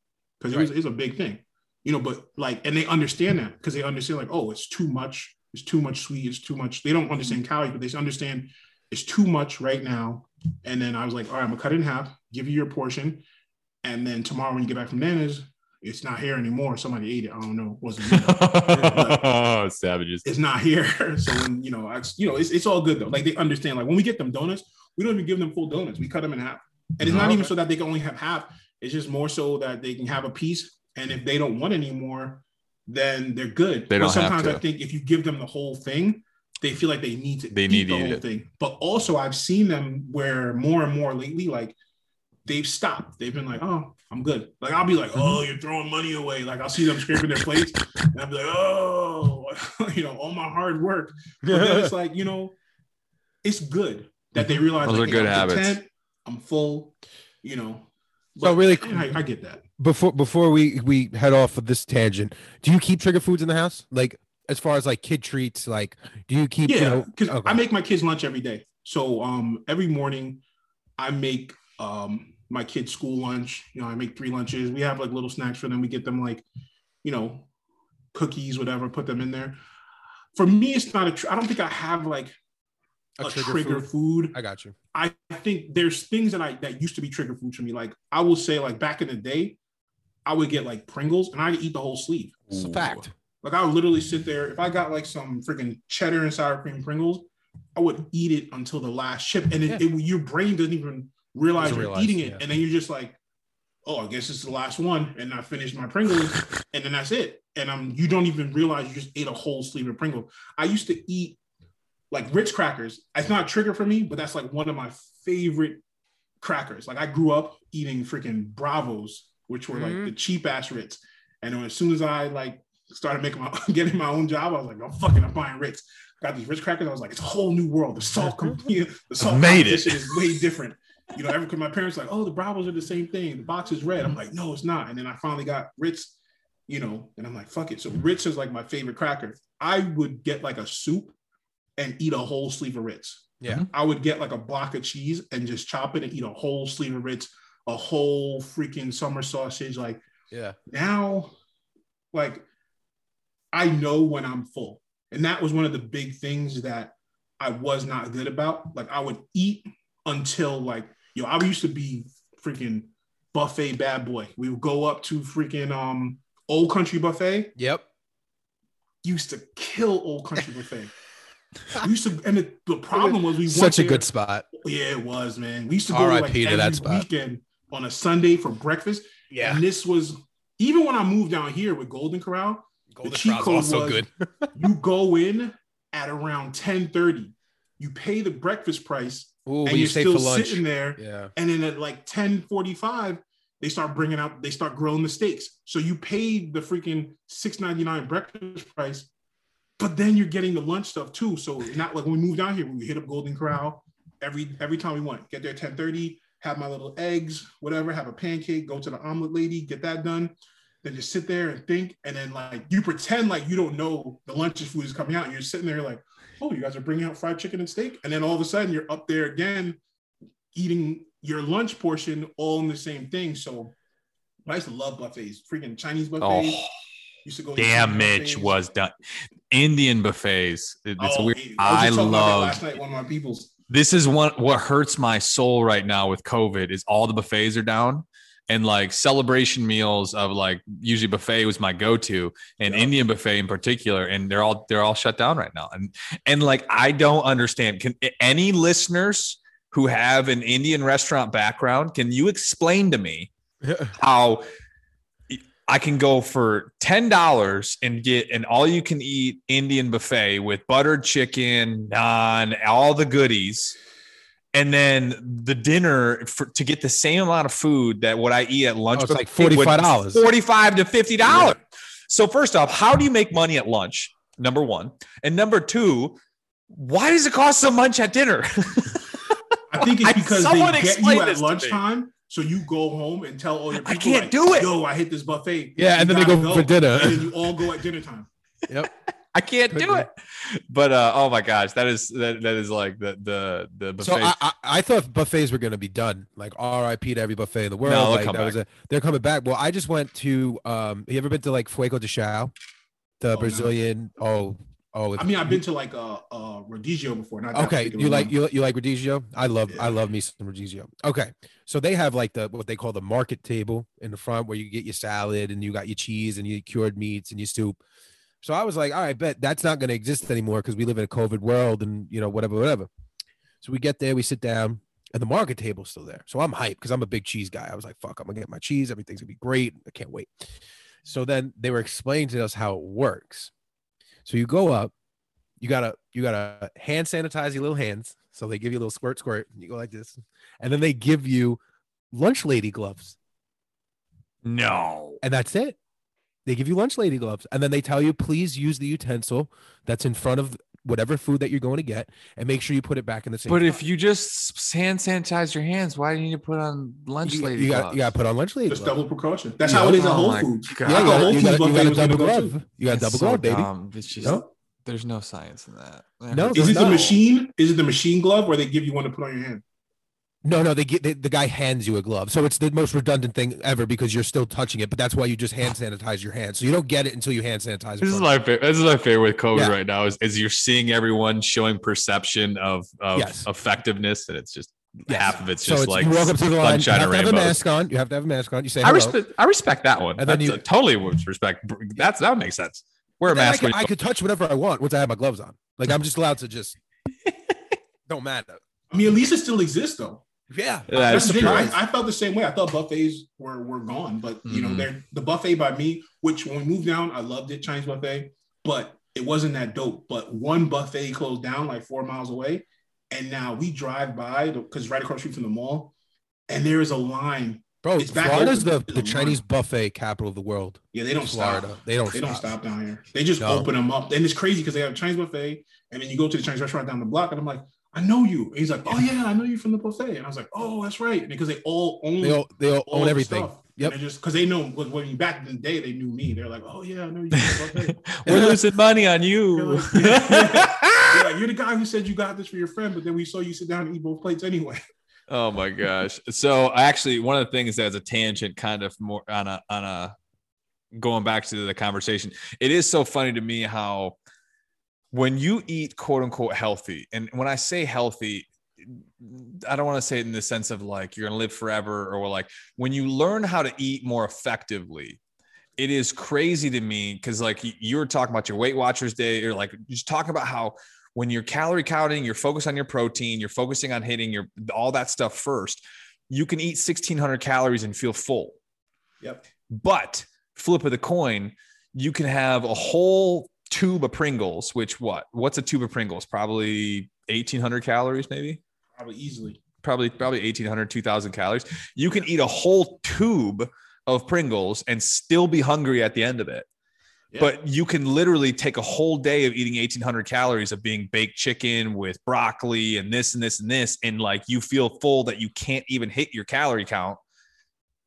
because right. it was, it's a big thing you know but like and they understand that because they understand like oh it's too much it's too much sweet. It's too much. They don't understand calories, but they understand it's too much right now. And then I was like, all right, I'm gonna cut it in half, give you your portion. And then tomorrow when you get back from Nana's, it's not here anymore. Somebody ate it. I don't know. It wasn't oh, savages. It's not here. so when, you know, I, you know, it's, it's all good though. Like they understand. Like when we get them donuts, we don't even give them full donuts. We cut them in half. And it's not even so that they can only have half. It's just more so that they can have a piece and if they don't want anymore, then they're good. They but don't have sometimes. I think if you give them the whole thing, they feel like they need to They need the whole it. thing. But also, I've seen them where more and more lately, like they've stopped. They've been like, "Oh, I'm good." Like I'll be like, Mm-hmm. "Oh, you're throwing money away." Like I'll see them scraping their plates, and I'll be like, "Oh, you know, all my hard work." But then it's like, you know, it's good that they realize Those like, are hey, good I'm habits. content, I'm full, you know. So really- I, I get that. before before we we head off of this tangent, do you keep trigger foods in the house? Like as far as like kid treats, like do you keep you Yeah, know because okay. I make my kids lunch every day. So um every morning I make um my kids school lunch. You know, I make three lunches. We have like little snacks for them. We get them like, you know, cookies, whatever, put them in there. For me, it's not a tr- I don't think I have like a, trigger, food. I got you. I think there's things that I that used to be trigger foods for me. Like I will say, like back in the day, I would get like Pringles and I would eat the whole sleeve. It's a fact. Like I would literally sit there. If I got like some freaking cheddar and sour cream Pringles, I would eat it until the last chip, and it, it- your brain doesn't even realize Doesn't you're realize, eating it, yeah. and then you're just like, "Oh, I guess it's the last one," and I finished my Pringles, and then that's it. And um, you don't even realize you just ate a whole sleeve of Pringles. I used to eat like Ritz crackers. It's not a trigger for me, but that's like one of my favorite crackers. Like I grew up eating freaking Bravos, which were like Mhm. the cheap ass Ritz. And then as soon as I like started making my getting my own job, I was like, I'm fucking I'm buying Ritz. Got these Ritz crackers. I was like, it's a whole new world. The salt, com- the salt made it. competition is way different. You know, every my parents like, oh, the Bravos are the same thing. The box is red. I'm like, no, it's not. And then I finally got Ritz, you know, and I'm like, fuck it. So Ritz is like my favorite cracker. I would get like a soup and eat a whole sleeve of Ritz. Yeah. I would get like a block of cheese and just chop it and eat a whole sleeve of Ritz, a whole freaking summer sausage. Like Yeah. now, like I know when I'm full. And that was one of the big things that I was not good about. Like I would eat until like, yo, I used to be freaking buffet bad boy. We would go up to freaking um old country buffet. Yep. Used to kill old country buffet. We used to, and the, the problem was we Such a there- good spot. yeah, it was, man. We used to go like to every that spot. weekend on a Sunday for breakfast. Yeah, And this was even when I moved down here with Golden Corral, Golden cheat Corral's code also was- good. you go in at around 10:30. You pay the breakfast price, Ooh, and you you're still for lunch. sitting there. Yeah. And then at like 10:45, they start bringing out, they start grilling the steaks. So you paid the freaking 6.99 breakfast price, but then you're getting the lunch stuff too. So not like when we moved down here, we hit up Golden Corral every every time we went. Get there 10:30, have my little eggs, whatever, have a pancake, go to the omelet lady, get that done. Then just sit there and think, and then like you pretend like you don't know the lunch food is coming out, and you're sitting there like, oh, you guys are bringing out fried chicken and steak, and then all of a sudden you're up there again, eating your lunch portion all in the same thing. So I used to love buffets, freaking Chinese buffets. Oh, used to go. damn, Mitch buffets. was done. Indian buffets. It's Oh, weird. was I just talking about that love. last night. One of my people's. This is one what hurts my soul right now with COVID is all the buffets are down. And like celebration meals of like usually buffet was my go-to and Yeah. Indian buffet in particular. And they're all they're all shut down right now. And and like I don't understand. Can any listeners who have an Indian restaurant background, can you explain to me how I can go for ten dollars and get an all-you-can-eat Indian buffet with buttered chicken, naan, all the goodies, and then the dinner for, to get the same amount of food that what I eat at lunch. Oh, it's like $45. Forty-five to fifty dollars. So first off, how do you make money at lunch? Number one, and number two, why does it cost so much at dinner? I think it's I- because they get you at lunchtime, so you go home and tell all your people. I can't like, do it. Yo, I hit this buffet. Yeah, You and then they gotta go for dinner. and then you all go at dinner time. Yep. I can't Could do be. it. But uh, oh my gosh, that is that, that is like the the the buffet. So I, I, I thought buffets were going to be done, like R.I.P. to every buffet in the world. they'll like, come that was a, they're coming back. Well, I just went to. Um, you ever been to like Fogo de Chão, the no. Brazilian? Oh, oh. I mean, I've been to like uh, uh Rodizio before. Not Okay, you like one. you you like Rodizio? I love I love me some Rodizio. Okay, so they have like the what they call the market table in the front where you get your salad and you got your cheese and your cured meats and your soup. So I was like, all right, bet that's not going to exist anymore because we live in a COVID world and you know whatever whatever. So we get there, we sit down, and the market table's still there. So I'm hyped because I'm a big cheese guy. I was like, fuck, I'm gonna get my cheese. Everything's gonna be great. I can't wait. So then they were explaining to us how it works. So you go up, you gotta you gotta hand sanitize your little hands. So they give you a little squirt squirt. And you go like this, and then they give you lunch lady gloves, No. and that's it. They give you lunch lady gloves, and then they tell you please use the utensil that's in front of whatever food that you're going to get, and make sure you put it back in the same. But if you just hand sanitize your hands, why do you need to put on lunch you, lady you got you got to put on lunch lady Just gloves. double precaution. That's Yeah. how it is at Oh Whole my Foods. God. Yeah, you got, you got, you got a gonna double go glove. too. You got a double so glove, baby. dumb. It's just No. there's no science in that. No, Is there's it the machine? Is it the machine glove where they give you one to put on your hand? No, no, they get they, the guy hands you a glove, so it's the most redundant thing ever because you're still touching it. But that's why you just hand sanitize your hands, so you don't get it until you hand sanitize. This is my favorite. This is my favorite with COVID Yeah. right now is, is you're seeing everyone showing perception of, of Yes. effectiveness, and it's just Yes. half of it's so just it's, like you walk up to the line. You have and to have a mask on. You have to have a mask on. You say I respect. I respect that one. And then That's you- a- totally would respect. That's that makes sense. Wear a Then I mask. could, when I could touch whatever I want once I have my gloves on. Like I'm just allowed to just. don't matter. I mean, at least it still exists though. Yeah. Yeah, That's it's the thing. true. I, I felt the same way. I thought buffets were were gone, but you know, Mhm. they're the buffet by me. Which when we moved down, I loved it, Chinese buffet, but it wasn't that dope. But one buffet closed down like four miles away, and now we drive by because right across the street from the mall, and there is a line. Bro, It's back Florida's the, the Chinese line. buffet capital of the world. Yeah, they don't Florida. stop. They don't They stop. don't stop down here. They just No. open them up, and it's crazy because they have a Chinese buffet, and then you go to the Chinese restaurant down the block, and I'm like, I know you. And he's like, Oh yeah, I know you from the buffet, and I was like, Oh, that's right, because they all own They all, they all all own everything. stuff. Yep. And just because they know when when you back in the day, they knew me. They're like, oh yeah, I know you. from the buffet." We're losing money on They're you. like, They're like, You're the guy who said you got this for your friend, but then we saw you sit down and eat both plates anyway. Oh my gosh. So actually one of the things that's a tangent kind of more on a on a going back to the conversation. It is so funny to me how when you eat quote unquote healthy, and when I say healthy, I don't want to say it in the sense of like you're gonna live forever or like when you learn how to eat more effectively, it is crazy to me because like you- you were talking about your Weight Watchers day, or like just talking about how when you're calorie counting, you're focused on your protein, you're focusing on hitting your all that stuff first. You can eat 1600 calories and feel full. Yep. But flip of the coin, you can have a whole tube of Pringles, which what? What's a tube of Pringles? Probably 1800 calories, maybe Probably easily. probably probably 1800 2000 calories you can eat a whole tube of pringles and still be hungry at the end of it Yeah. but you can literally take a whole day of eating 1800 calories of being baked chicken with broccoli and this and this and this and like you feel full that you can't even hit your calorie count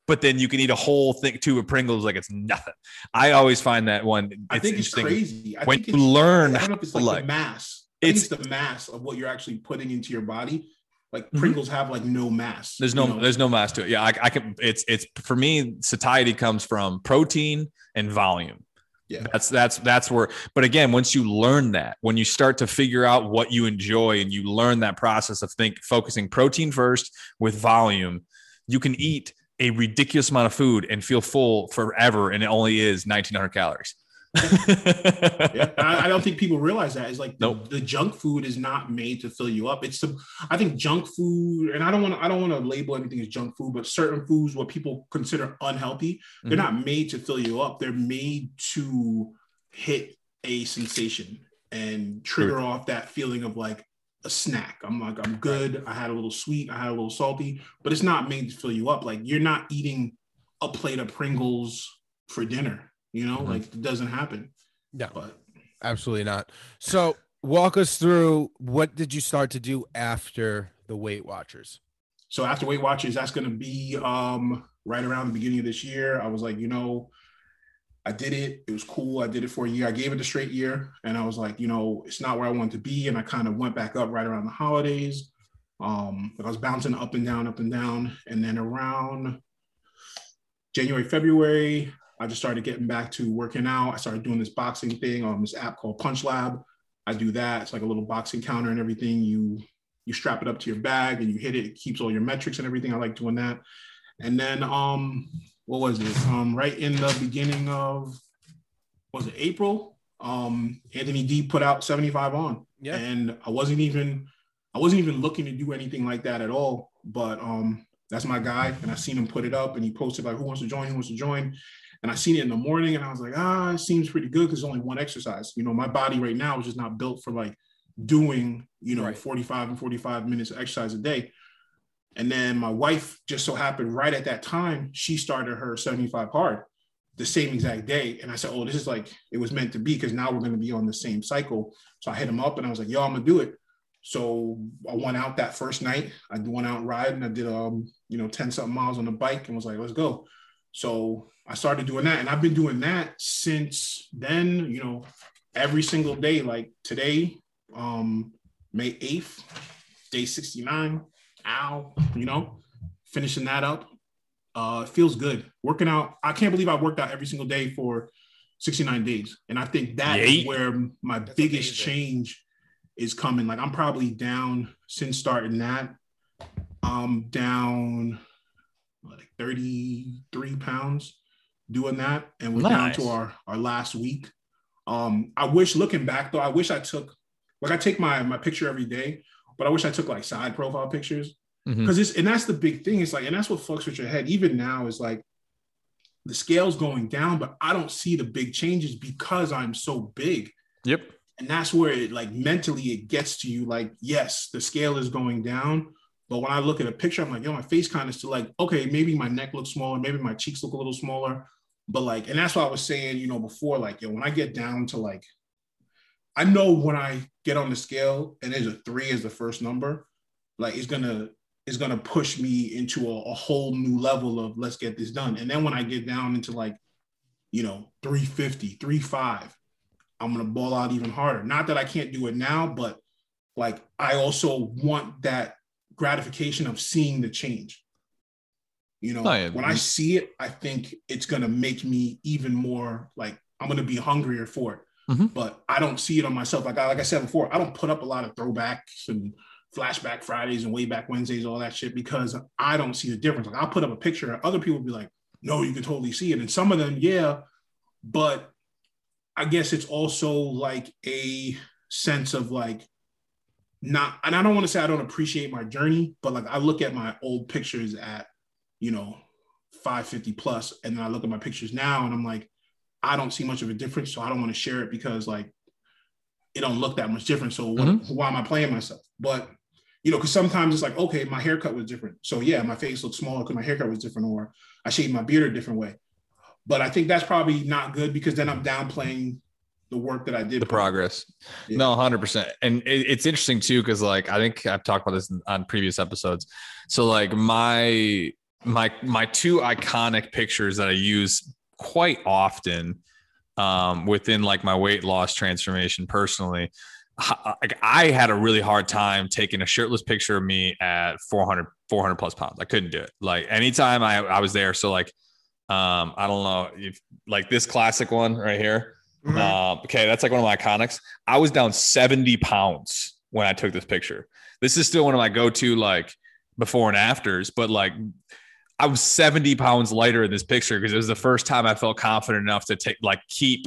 but then you can eat a whole thing tube of pringles like it's nothing i always find that one I think it's crazy. I when think you learn I don't know if it's like, like- the mass. It's- it's the mass of what you're actually putting into your body. Like Mhm. Pringles have like no mass. There's you no know? there's no mass to it. Yeah, I, I can. It's it's for me. Satiety comes from protein and volume. Yeah. that's that's that's where. But again, once you learn that, when you start to figure out what you enjoy, and you learn that process of think focusing protein first with volume, you can eat a ridiculous amount of food and feel full forever, and it only is 1,900 calories. yeah, I, I don't think people realize that. It's like the, Nope. the junk food is not made to fill you up. It's the I think junk food, and I don't want to I don't want to label everything as junk food, but certain foods what people consider unhealthy, they're Mhm. not made to fill you up. They're made to hit a sensation and trigger off that feeling of like a snack. I'm like, I'm good. I had a little sweet, I had a little salty, but it's not made to fill you up. Like you're not eating a plate of Pringles for dinner. You know, Mhm. like it doesn't happen. No. But Absolutely not. So walk us through what did you start to do after the Weight Watchers? So after Weight Watchers, that's going to be um, right around the beginning of this year. I was like, you know, I did it. It was cool. I did it for a year. I gave it a straight year, and I was like, you know, it's not where I wanted to be. And I kind of went back up right around the holidays. Um, but I was bouncing up and down, up and down, and then around January, February, I just started getting back to working out. I started doing this boxing thing on this app called Punch Lab. I do that. It's like a little boxing counter and everything. You you strap it up to your bag and you hit it. It keeps all your metrics and everything. I like doing that. And then um, what was it? Um, right in the beginning of was it April? Um, Anthony D put out 75 on. Yeah. And I wasn't even I wasn't even looking to do anything like that at all. But um, that's my guy, and I seen him put it up, and he posted like, "Who wants to join? Who wants to join?" And I seen it in the morning and I was like, ah, it seems pretty good because only one exercise. You know, my body right now is just not built for like doing, you know, right. 45 and 45 minutes of exercise a day. And then my wife just so happened right at that time, she started her 75 hard the same exact day. And I said, Oh, this is like it was meant to be because now we're going to be on the same cycle. So I hit him up and I was like, Yo, I'm gonna do it. So I went out that first night. I went out riding. I did um, you know, 10 something miles on the bike and was like, let's go. So I started doing that. And I've been doing that since then, you know, every single day. Like today, um, May 8th, day 69. Ow, you know, finishing that up. Uh, it feels good. Working out. I can't believe I worked out every single day for 69 days. And I think that is where my That's biggest amazing. change is coming. Like I'm probably down since starting that. I'm down like 33 pounds doing that. And we're nice. down to our, our last week. Um, I wish looking back though, I wish I took like I take my my picture every day, but I wish I took like side profile pictures. Because mm-hmm. it's and that's the big thing. It's like, and that's what fucks with your head. Even now is like the scale's going down, but I don't see the big changes because I'm so big. Yep and that's where it like mentally it gets to you like yes the scale is going down but when i look at a picture i'm like yo my face kind of still like okay maybe my neck looks smaller maybe my cheeks look a little smaller but like and that's what i was saying you know before like yo when i get down to like i know when i get on the scale and there's a three as the first number like it's gonna it's gonna push me into a, a whole new level of let's get this done and then when i get down into like you know 350 35 I'm gonna ball out even harder. Not that I can't do it now, but like I also want that gratification of seeing the change. You know, oh, when I see it, I think it's gonna make me even more like I'm gonna be hungrier for it. Mm-hmm. But I don't see it on myself. Like I, like I said before, I don't put up a lot of throwbacks and flashback Fridays and way back Wednesdays, all that shit, because I don't see the difference. Like I'll put up a picture, and other people will be like, "No, you can totally see it," and some of them, yeah, but I guess it's also like a sense of like not, and I don't want to say I don't appreciate my journey, but like I look at my old pictures at, you know, 550 plus, and then I look at my pictures now and I'm like, I don't see much of a difference. So I don't want to share it because like it don't look that much different. So what, mm-hmm. why am I playing myself? But you know, because sometimes it's like, okay, my haircut was different. So yeah, my face looks smaller because my haircut was different, or I shaved my beard a different way. But I think that's probably not good because then I'm downplaying the work that I did. The progress. Yeah. No, 100%. And it, it's interesting too, because like I think I've talked about this on previous episodes. So, like, my, my, my two iconic pictures that I use quite often um, within like my weight loss transformation personally. Like I had a really hard time taking a shirtless picture of me at 400, 400 plus pounds. I couldn't do it. Like anytime I, I was there. So like, um, I don't know if like this classic one right here. Mm-hmm. Uh, okay, that's like one of my iconics. I was down 70 pounds when I took this picture. This is still one of my go-to like before and afters, but like I was 70 pounds lighter in this picture because it was the first time I felt confident enough to take like keep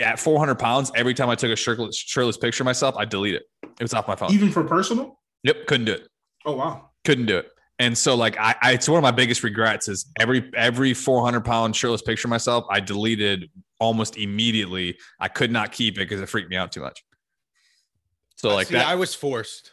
at 400 pounds. Every time I took a shirtless, shirtless picture of myself, I delete it. It was off my phone. Even for personal? Yep, couldn't do it. Oh wow, couldn't do it. And so like I, I, it's one of my biggest regrets is every every 400 pound shirtless picture of myself I deleted almost immediately. I could not keep it because it freaked me out too much. So like See, that, I was forced.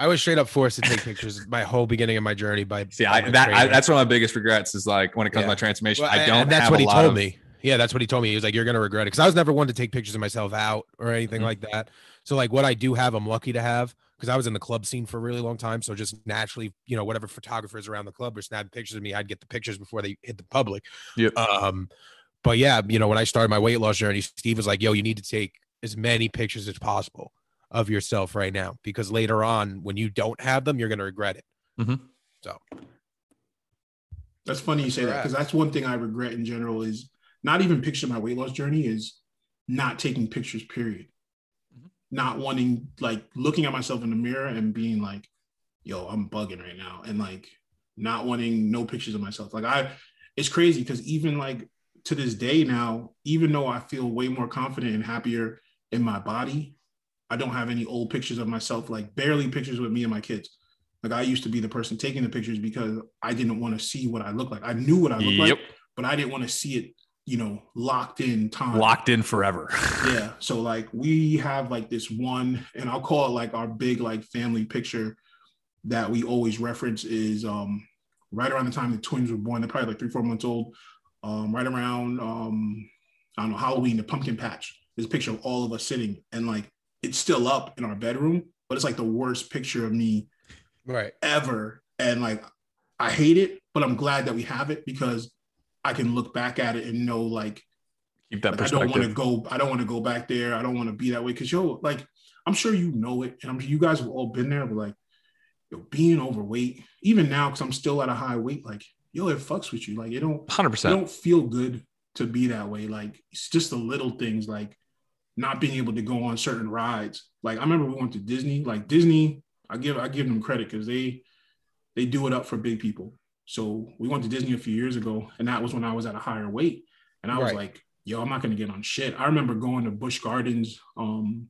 I was straight up forced to take pictures my whole beginning of my journey by. See, by I, that I, that's one of my biggest regrets is like when it comes yeah. to my transformation. Well, I don't. that's what he told of, me. Yeah, that's what he told me. He was like, "You're gonna regret it," because I was never one to take pictures of myself out or anything mm-hmm. like that. So like, what I do have, I'm lucky to have because I was in the club scene for a really long time. So just naturally, you know, whatever photographers around the club were snapping pictures of me, I'd get the pictures before they hit the public. Yeah. Um, but yeah, you know, when I started my weight loss journey, Steve was like, "Yo, you need to take as many pictures as possible of yourself right now because later on, when you don't have them, you're gonna regret it." Mm-hmm. So that's funny you say that because that's one thing I regret in general is not even picture my weight loss journey is not taking pictures. Period not wanting like looking at myself in the mirror and being like, yo, I'm bugging right now. And like not wanting no pictures of myself. Like I it's crazy because even like to this day now, even though I feel way more confident and happier in my body, I don't have any old pictures of myself, like barely pictures with me and my kids. Like I used to be the person taking the pictures because I didn't want to see what I look like. I knew what I looked yep. like, but I didn't want to see it you know, locked in time. Locked in forever. yeah. So like we have like this one, and I'll call it like our big like family picture that we always reference is um right around the time the twins were born. They're probably like three, four months old. Um, right around um, I don't know, Halloween, the pumpkin patch. There's a picture of all of us sitting and like it's still up in our bedroom, but it's like the worst picture of me right ever. And like I hate it, but I'm glad that we have it because I can look back at it and know like keep that like, I don't want to go, I don't want to go back there. I don't want to be that way. Cause yo, like I'm sure you know it, and I'm you guys have all been there, but like yo, being overweight, even now, because I'm still at a high weight, like yo, it fucks with you. Like it don't 100 percent don't feel good to be that way. Like it's just the little things like not being able to go on certain rides. Like I remember we went to Disney. Like Disney, I give I give them credit because they they do it up for big people. So we went to Disney a few years ago, and that was when I was at a higher weight, and I was Right. like, "Yo, I'm not gonna get on shit." I remember going to Busch Gardens um,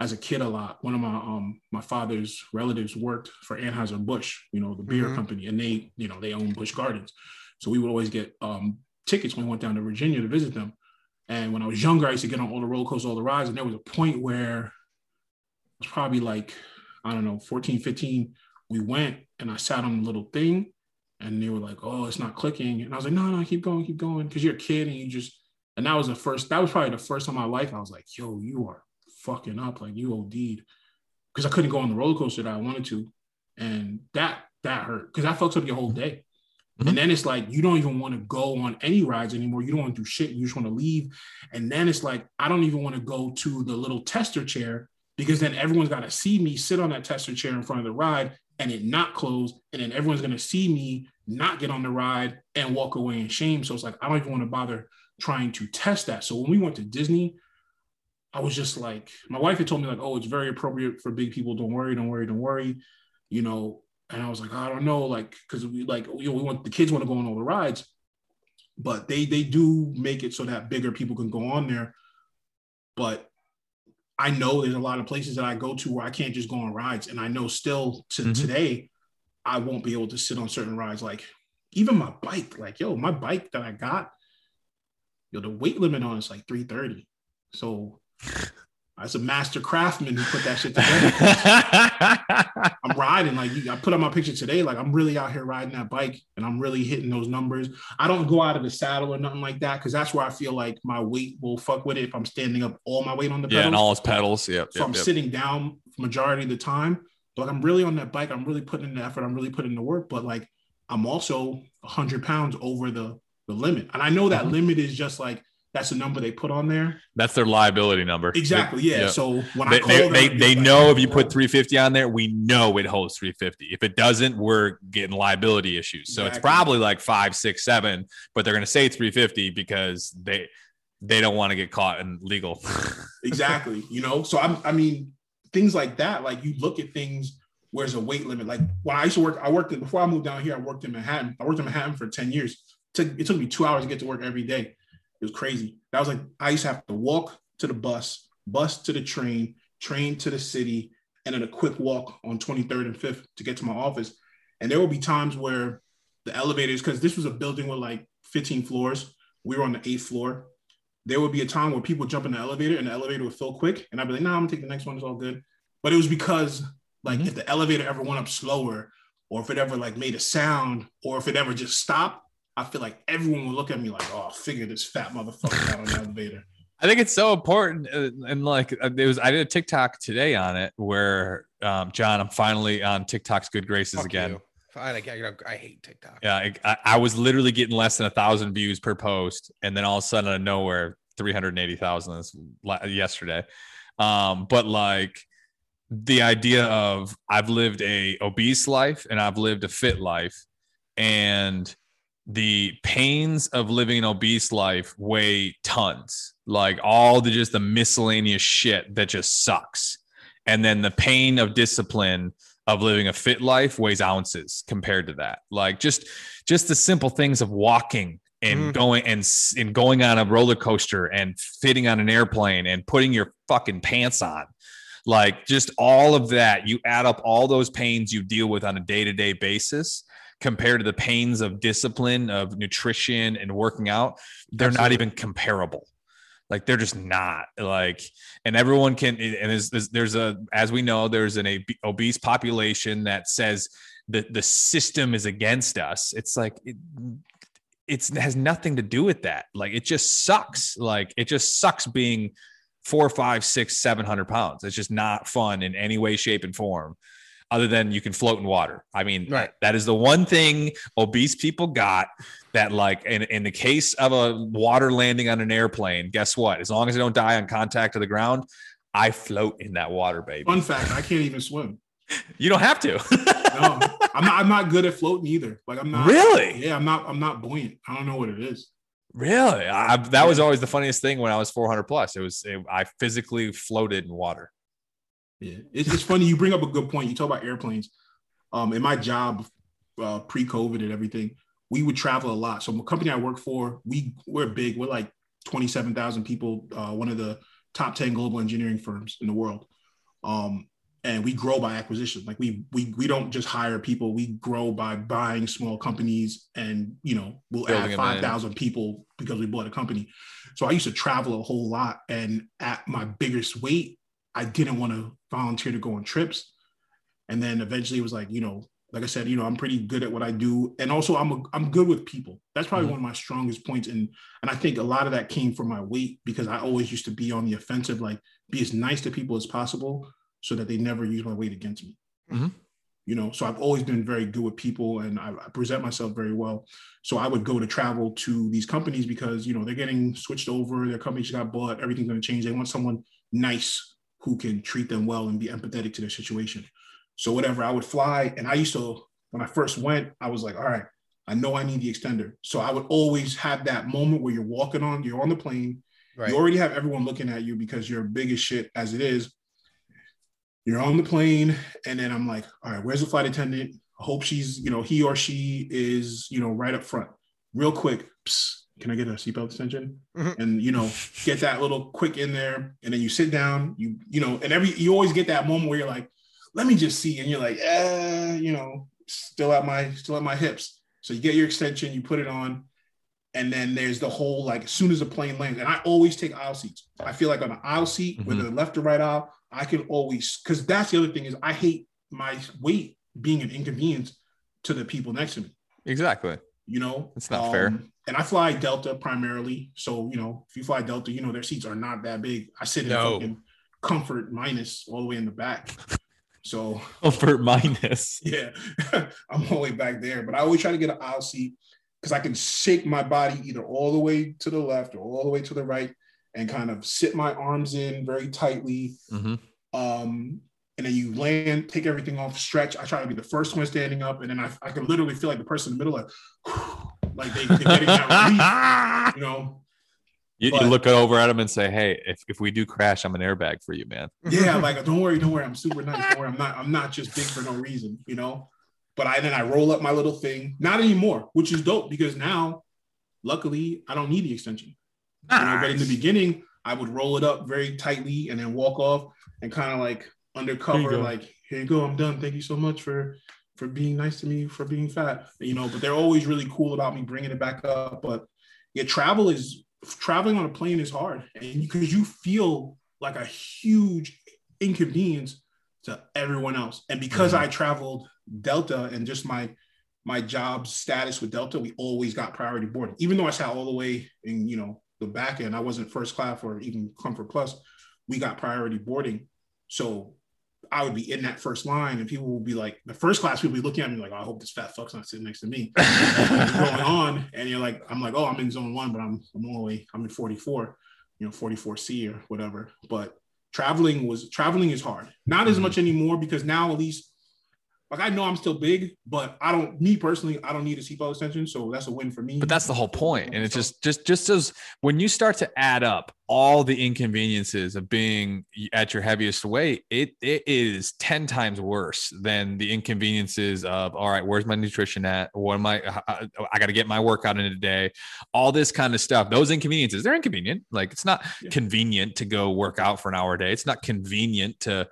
as a kid a lot. One of my um, my father's relatives worked for Anheuser Busch, you know, the beer Mhm. company, and they you know they own Busch Gardens, so we would always get um, tickets when we went down to Virginia to visit them. And when I was younger, I used to get on all the roller coasters, all the rides, and there was a point where it was probably like I don't know, 14, 15. We went and I sat on a little thing and they were like, oh, it's not clicking. And I was like, no, no, keep going, keep going. Cause you're a kid and you just, and that was the first, that was probably the first time in my life I was like, yo, you are fucking up. Like you OD'd. Cause I couldn't go on the roller coaster that I wanted to. And that, that hurt. Cause that fucks up your whole day. Mhm. And then it's like, you don't even want to go on any rides anymore. You don't want to do shit. You just want to leave. And then it's like, I don't even want to go to the little tester chair because then everyone's got to see me sit on that tester chair in front of the ride and it not close. And then everyone's going to see me not get on the ride and walk away in shame. So it's like, I don't even want to bother trying to test that. So when we went to Disney, I was just like, my wife had told me, like, oh, it's very appropriate for big people. Don't worry, don't worry, don't worry. You know, and I was like, I don't know, like, because we like, you know, we want the kids want to go on all the rides, but they they do make it so that bigger people can go on there. But I know there's a lot of places that I go to where I can't just go on rides, and I know still to Mhm. today, I won't be able to sit on certain rides. Like even my bike, like yo, my bike that I got, yo, the weight limit on it's like 330. So as a master craftsman who put that shit together, I'm riding like I put on my picture today. Like I'm really out here riding that bike and I'm really hitting those numbers. I don't go out of the saddle or nothing like that because that's where I feel like my weight will fuck with it if I'm standing up all my weight on the yeah, pedals. and all his pedals. Yep. so yep, I'm yep. sitting down majority of the time. But like I'm really on that bike. I'm really putting in the effort. I'm really putting in the work. But like I'm also 100 pounds over the the limit, and I know that Mhm. limit is just like that's the number they put on there. That's their liability number. Exactly. Yeah. So when I They, call they, them, they, they like, know if you put 350 on there, we know it holds 350. If it doesn't, we're getting liability issues. So it's probably like five, six, seven, but they're going to say 350 because they they don't want to get caught in legal. exactly you know so i'm i mean things like that like you look at things where's a weight limit like when i used to work i worked in before i moved down here i worked in manhattan i worked in manhattan for 10 years it took, it took me two hours to get to work every day it was crazy that was like i used to have to walk to the bus bus to the train train to the city and then a quick walk on 23rd and 5th to get to my office and there will be times where the elevators because this was a building with like 15 floors we were on the eighth floor there would be a time where people jump in the elevator and the elevator would fill quick. And I'd be like, nah, I'm gonna take the next one, it's all good. But it was because like Mhm. if the elevator ever went up slower, or if it ever like made a sound, or if it ever just stopped, I feel like everyone will look at me like, oh, figure this fat motherfucker out on the elevator. I think it's so important. uh, And like, it was, I did a TikTok today on it where, um, John, I'm finally on TikTok's good graces Fuck again. you. Fine, I, I, I hate TikTok. Yeah, I, I- I was literally getting less than a thousand views per post, and then all of a sudden, out of nowhere, three hundred eighty thousand yesterday. Um, but like the idea of I've lived a obese life and I've lived a fit life, and the pains of living an obese life weigh tons. Like all the just the miscellaneous shit that just sucks, and then the pain of discipline of living a fit life weighs ounces compared to that. Like just just the simple things of walking and Mhm. going and and going on a roller coaster and fitting on an airplane and putting your fucking pants on. Like just all of that, you add up all those pains you deal with on a day-to-day basis compared to the pains of discipline, of nutrition and working out, they're Absolutely. not even comparable. Like they're just not like, and everyone can, and there's, there's a, as we know, there's an obese population that says that the system is against us. It's like, it, it's, it has nothing to do with that. Like it just sucks. Like it just sucks being four, five, six, seven hundred pounds. It's just not fun in any way, shape, and form other than you can float in water. I mean, right. that is the one thing obese people got that like in, in the case of a water landing on an airplane, guess what? As long as I don't die on contact to the ground, I float in that water, baby. Fun fact, I can't even swim. You don't have to. no, I'm not, I'm not good at floating either. Like I'm not really. Yeah, I'm not. I'm not buoyant. I don't know what it is. Really, I, that was always the funniest thing when I was 400 plus. It was it, I physically floated in water. Yeah, it's, it's funny. You bring up a good point. You talk about airplanes. Um, in my job, uh, pre-COVID and everything, we would travel a lot. So the company I work for, we we're big. We're like twenty-seven thousand people. Uh, one of the top ten global engineering firms in the world. Um, and we grow by acquisition. Like we we we don't just hire people. We grow by buying small companies, and you know we'll Building add five thousand people because we bought a company. So I used to travel a whole lot, and at my biggest weight, I didn't want to volunteer to go on trips. And then eventually it was like, you know, like I said, you know, I'm pretty good at what I do. And also I'm a, I'm good with people. That's probably mm-hmm. one of my strongest points. And and I think a lot of that came from my weight because I always used to be on the offensive, like be as nice to people as possible so that they never use my weight against me. Mm-hmm. You know, so I've always been very good with people and I, I present myself very well. So I would go to travel to these companies because, you know, they're getting switched over, their companies got bought, everything's going to change. They want someone nice who can treat them well and be empathetic to their situation. So whatever, I would fly, and I used to when I first went, I was like, all right, I know I need the extender. So I would always have that moment where you're walking on, you're on the plane, right. you already have everyone looking at you because you're big as shit as it is. You're on the plane, and then I'm like, all right, where's the flight attendant? I hope she's, you know, he or she is, you know, right up front. Real quick, psst, can I get a seatbelt extension? Mm-hmm. And you know, get that little quick in there, and then you sit down. You you know, and every you always get that moment where you're like, let me just see, and you're like, eh, you know, still at my still at my hips. So you get your extension, you put it on, and then there's the whole like as soon as the plane lands, and I always take aisle seats. I feel like on an aisle seat, mm-hmm. whether left or right aisle, I can always because that's the other thing is I hate my weight being an inconvenience to the people next to me. Exactly. You know, it's not um, fair and I fly Delta primarily. So, you know, if you fly Delta, you know, their seats are not that big. I sit in no. fucking comfort minus all the way in the back. So comfort minus. Yeah. I'm all the way back there. But I always try to get an aisle seat because I can shake my body either all the way to the left or all the way to the right and kind of sit my arms in very tightly. Mm-hmm. Um, and then you land, take everything off, stretch. I try to be the first one standing up, and then I, I can literally feel like the person in the middle, like, like they, are getting that relief, you know. You, but, you, look over at them and say, "Hey, if, if we do crash, I'm an airbag for you, man." Yeah, like don't worry, don't worry. I'm super nice. Don't worry, I'm not. I'm not just big for no reason, you know. But I then I roll up my little thing. Not anymore, which is dope because now, luckily, I don't need the extension. Nice. You know, but in the beginning, I would roll it up very tightly and then walk off and kind of like undercover, like, "Here you go, I'm done. Thank you so much for for being nice to me for being fat, you know. But they're always really cool about me bringing it back up. But yeah, travel is traveling on a plane is hard, and because you feel like a huge inconvenience to everyone else. And because mm-hmm. I traveled Delta and just my my job status with Delta, we always got priority boarding. Even though I sat all the way in, you know, the back end, I wasn't first class or even comfort plus, we got priority boarding. So I would be in that first line, and people will be like, the first class people be looking at me like, oh, I hope this fat fuck's not sitting next to me. going on, and you're like, I'm like, oh, I'm in zone one, but I'm I'm only I'm in 44, you know, 44C or whatever. But traveling was traveling is hard. Not as mm-hmm. much anymore because now at least like I know I'm still big, but I don't. Me personally, I don't need a seatbelt extension, so that's a win for me. But that's the whole point, and it's just just just as when you start to add up all the inconveniences of being at your heaviest weight, it it is ten times worse than the inconveniences of all right, where's my nutrition at? What am I? I, I got to get my workout in a day. All this kind of stuff. Those inconveniences, they're inconvenient. Like it's not yeah. convenient to go work out for an hour a day. It's not convenient to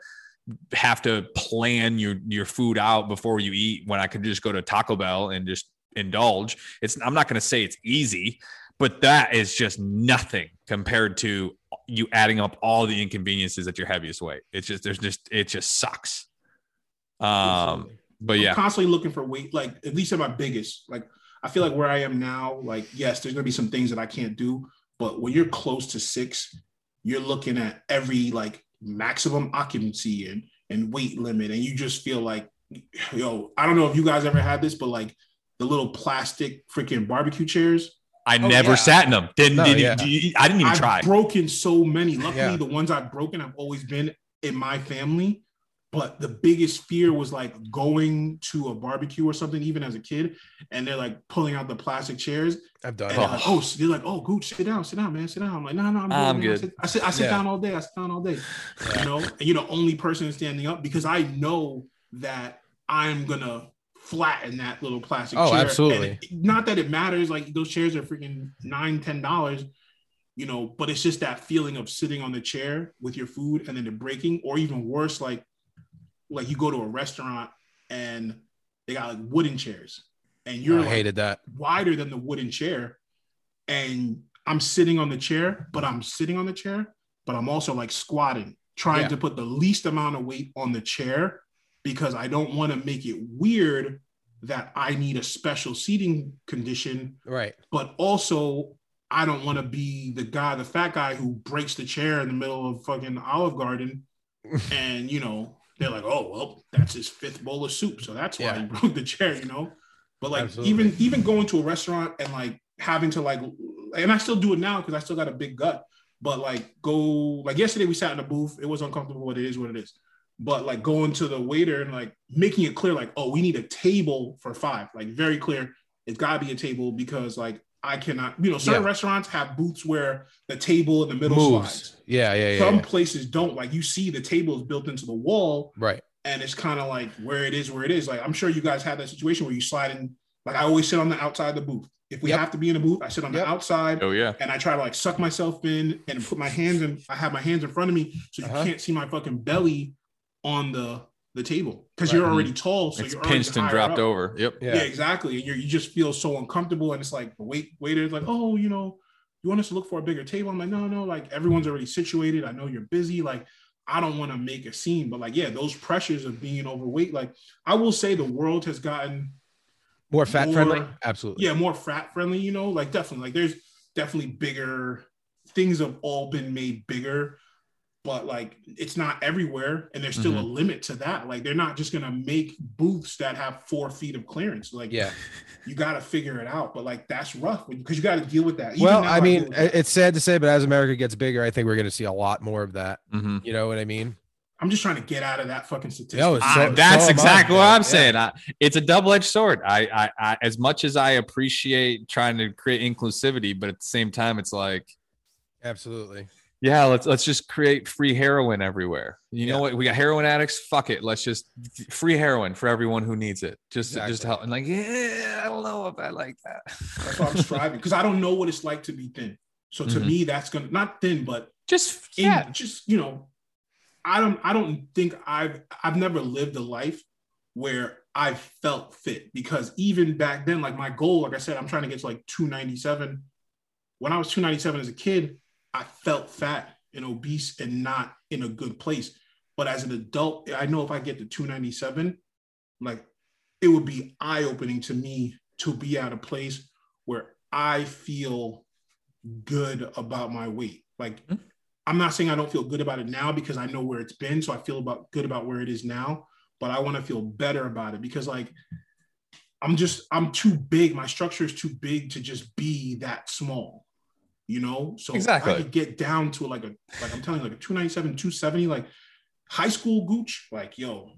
have to plan your your food out before you eat when I could just go to Taco Bell and just indulge. It's I'm not going to say it's easy, but that is just nothing compared to you adding up all the inconveniences at your heaviest weight. It's just there's just it just sucks. Um, but I'm yeah, constantly looking for weight, like at least at my biggest. Like I feel like where I am now, like yes, there's gonna be some things that I can't do, but when you're close to six, you're looking at every like maximum occupancy and and weight limit, and you just feel like, yo, I don't know if you guys ever had this, but like the little plastic freaking barbecue chairs. I Oh, never yeah. sat in them. Didn't, No, didn't yeah. even- I didn't even I've try. broken so many. Luckily, Yeah. the ones I've broken have always been in my family. But the biggest fear was like going to a barbecue or something, even as a kid, and they're like pulling out the plastic chairs, I've done and it. Oh. they're like, "Oh, so they're like, oh, Gooch, sit down, sit down, man, sit down." I'm like, "No, no, I'm, I'm man. I good. sit, I sit, I sit Yeah. down all day. I sit down all day." You know, and you're the only person standing up because I know that I'm gonna flatten that little plastic Oh, chair. absolutely. And it- not that it matters. Like those chairs are freaking nine, ten dollars you know, but it's just that feeling of sitting on the chair with your food and then it breaking, or even worse, like like you go to a restaurant and they got like wooden chairs and you're I like hated that. wider than the wooden chair, and I'm sitting on the chair, but I'm sitting on the chair, but I'm also like squatting, trying Yeah. to put the least amount of weight on the chair because I don't want to make it weird that I need a special seating condition Right. but also I don't want to be the guy, the fat guy who breaks the chair in the middle of fucking Olive Garden, and you know they're like, oh well, that's his fifth bowl of soup, so that's why Yeah. he broke the chair, you know. But like Absolutely. even even going to a restaurant and like having to like, and I still do it now because I still got a big gut. But like go like yesterday we sat in a booth, it was uncomfortable, but it is what it is. But like going to the waiter and like making it clear, like, oh, we need a table for five, like very clear. It's gotta be a table because like I cannot, you know, certain Yeah. restaurants have booths where the table in the middle Moves. slides. Yeah, yeah, yeah. Some yeah. places don't. Like you see the table is built into the wall Right. and it's kind of like where it is, where it is. Like I'm sure you guys have that situation where you slide in. Like I always sit on the outside of the booth. If we Yep. have to be in a booth, I sit on Yep. the outside Oh yeah. and I try to like suck myself in and put my hands in. I have my hands in front of me so you Uh-huh. can't see my fucking belly on the the table because Right. you're already mm-hmm. tall, so it's you're pinched and dropped up. over. Yep. Yeah. Yeah, exactly. And you're, you just feel so uncomfortable, and it's like the wait waiter's like, oh, you know, you want us to look for a bigger table? I'm like, no, no, like everyone's already situated. I know you're busy. Like, I don't want to make a scene, but like, yeah, those pressures of being overweight. Like, I will say the world has gotten More fat More- friendly. Absolutely. yeah more fat friendly. You know, like definitely, like there's definitely bigger things have all been made bigger. But like it's not everywhere, and there's still a limit to that. Like they're not just gonna make booths that have four feet of clearance. Like Yeah. you got to figure it out. But like that's rough because you got to deal with that. Even Well, now I mean, with that. it- it's sad to say, but as America gets bigger, I think we're going to see a lot more of that. Mhm. You know what I mean? I'm just trying to get out of that fucking statistic. No, it's So- that's so am I, exactly what. I'm Yeah. saying. I, it's a double-edged sword. I, I, I, as much as I appreciate trying to create inclusivity, but at the same time, it's like, Absolutely. Yeah, let's let's just create free heroin everywhere. You Yeah. know what? We got heroin addicts. Fuck it. Let's just free heroin for everyone who needs it. Just to, just to Exactly. help. And like, yeah, I don't know if I like that. that's why I'm striving because I don't know what it's like to be thin. So to Mhm. me, that's gonna not thin, but just in, yeah. just you know, I don't I don't think I've I've never lived a life where I felt fit because even back then, like my goal, like I said, I'm trying to get to like 297. When I was 297 as a kid, I felt fat and obese and not in a good place. But as an adult, I know if I get to 297, like it would be eye opening to me to be at a place where I feel good about my weight. Like, Mhm. I'm not saying I don't feel good about it now because I know where it's been. So I feel about good about where it is now, but I want to feel better about it because, like, I'm just, I'm too big. My structure is too big to just be that small, you know? So Exactly. I could get down to like a, like I'm telling you, like a 297, 270, like high school gooch, like, yo,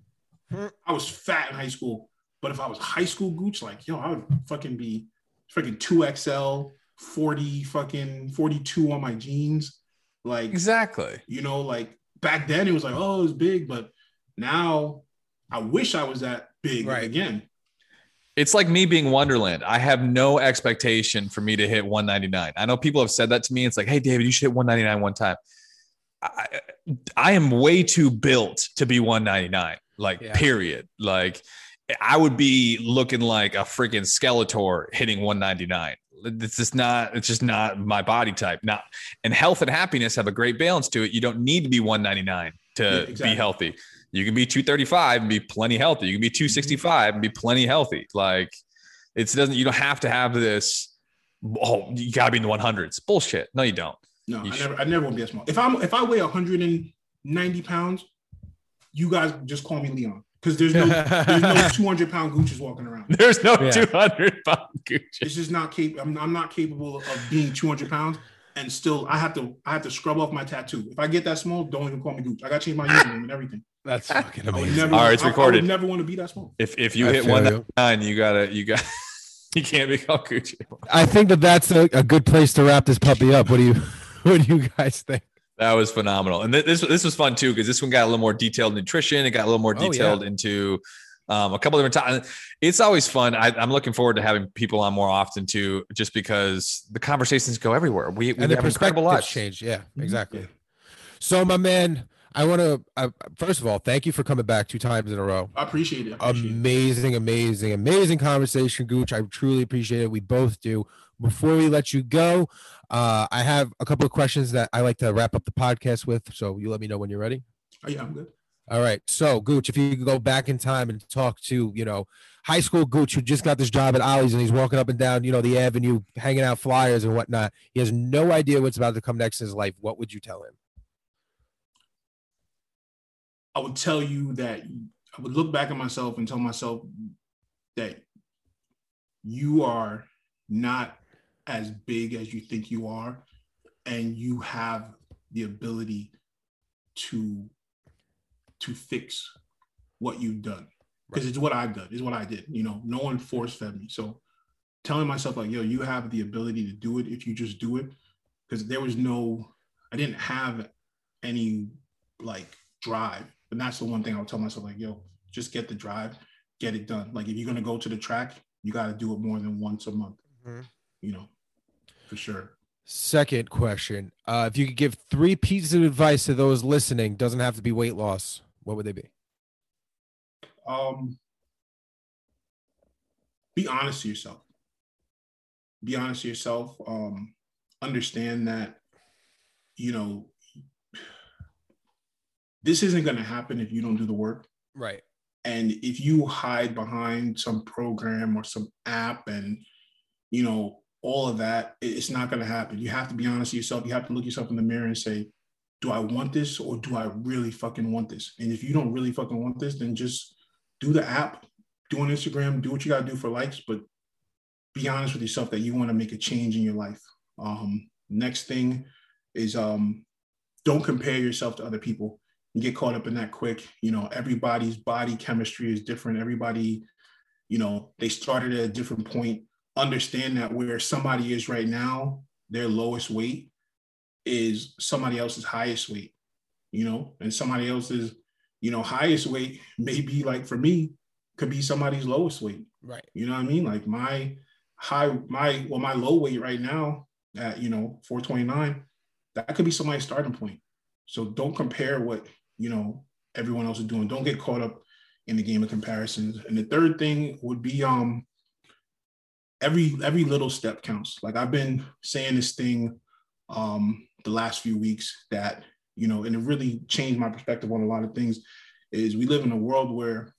Hmm. I was fat in high school. But if I was high school gooch, like, yo, I would fucking be freaking 2XL, 40 fucking 42 on my jeans. Like, Exactly. you know, like back then it was like, oh, it was big, but now I wish I was that big Right. again. It's like me being Wonderland. I have no expectation for me to hit 199. I know people have said that to me. It's like, hey, David, you should hit 199 one time. I, I am way too built to be 199. Like, Yeah. period. Like, I would be looking like a freaking Skeletor hitting 199. It's just not. It's just not my body type. Not and health and happiness have a great balance to it. You don't need to be 199 to Yeah, exactly. be healthy. You can be 235 and be plenty healthy. You can be mm-hmm. 265 and be plenty healthy. Like, it doesn't. You don't have to have this. Oh, you got to be in the 100s. Bullshit. No, you don't. No, You I should- never, I never want to be that small. If I'm, if I weigh 190 pounds, you guys just call me Leon because there's no, there's no 200 pound Gucci's walking around. There's no Yeah. 200 pound Gucci. It's just not capable. I'm, I'm not capable of being 200 pounds and still I have to, I have to scrub off my tattoo. If I get that small, don't even call me Gucci. I got to change my username and everything. That's fucking I amazing. never, All right, it's I- I, recorded. would never want to be that small. If if you I hit feel one you. nine, you gotta you got you can't be called Gucci. I think that that's a, a good place to wrap this puppy up. What do you what do you guys think? That was phenomenal, and th- this this was fun too because this one got a little more detailed nutrition. It got a little more Oh, yeah. detailed into um, a couple different times. It's always fun. I, I'm looking forward to having people on more often too, just because the conversations go everywhere. We, we and the have incredible perspective lives. change. Yeah, Mhm. exactly. So, my man, I want to uh, first of all thank you for coming back two times in a row. I appreciate it. I appreciate it. Amazing, amazing, amazing conversation, Gooch. I truly appreciate it. We both do. Before we let you go, uh, I have a couple of questions that I like to wrap up the podcast with. So you let me know when you're ready. Oh, yeah, I'm good. All right. So, Gooch, if you could go back in time and talk to, you know, high school Gooch who just got this job at Ollie's and he's walking up and down, you know, the avenue, hanging out flyers and whatnot. He has no idea what's about to come next in his life. What would you tell him? I would tell you that I would look back at myself and tell myself that you are not as big as you think you are, and you have the ability to to fix what you've done because it's what I've done. It's what I did. You know, no one force fed me. So telling myself like, yo, you have the ability to do it if you just do it. Because there was no, I didn't have any like drive. And that's the one thing I would tell myself, like, yo, just get the drive, get it done. Like if you're gonna go to the track, you gotta do it more than once a month. Mhm. You know, for sure. Second question. Uh, if you could give three pieces of advice to those listening, doesn't have to be weight loss, what would they be? Um be honest to yourself. Be honest to yourself. Um, understand that, you know, this isn't gonna happen if you don't do the work. Right. And if you hide behind some program or some app and, you know, all of that, it's not going to happen. You have to be honest with yourself. You have to look yourself in the mirror and say, do I want this or do I really fucking want this? And if you don't really fucking want this, then just do the app, do on Instagram, do what you got to do for likes, but be honest with yourself that you want to make a change in your life. Um, next thing is um, don't compare yourself to other people you get caught up in that quick. You know, everybody's body chemistry is different. Everybody, you know, they started at a different point. Understand that where somebody is right now, their lowest weight is somebody else's highest weight, you know, and somebody else's, you know, highest weight may be like for me, could be somebody's lowest weight. Right. You know what I mean? Like my high, my well, my low weight right now at you know 429, that could be somebody's starting point. So don't compare what you know everyone else is doing. Don't get caught up in the game of comparisons. And the third thing would be um every every little step counts. Like I've been saying this thing um the last few weeks that you know, and it really changed my perspective on a lot of things. Is we live in a world where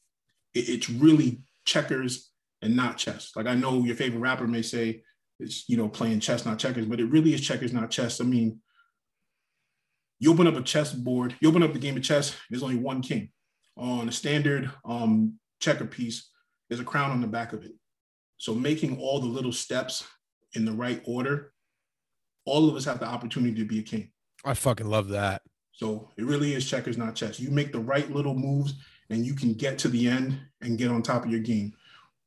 it, it's really checkers and not chess. Like I know your favorite rapper may say it's you know playing chess, not checkers, but it really is checkers, not chess. I mean, you open up a chess board, you open up the game of chess, there's only one king. On a standard um, checker piece, there's a crown on the back of it. So making all the little steps in the right order, all of us have the opportunity to be a king. I fucking love that. So it really is checkers, not chess. You make the right little moves and you can get to the end and get on top of your game.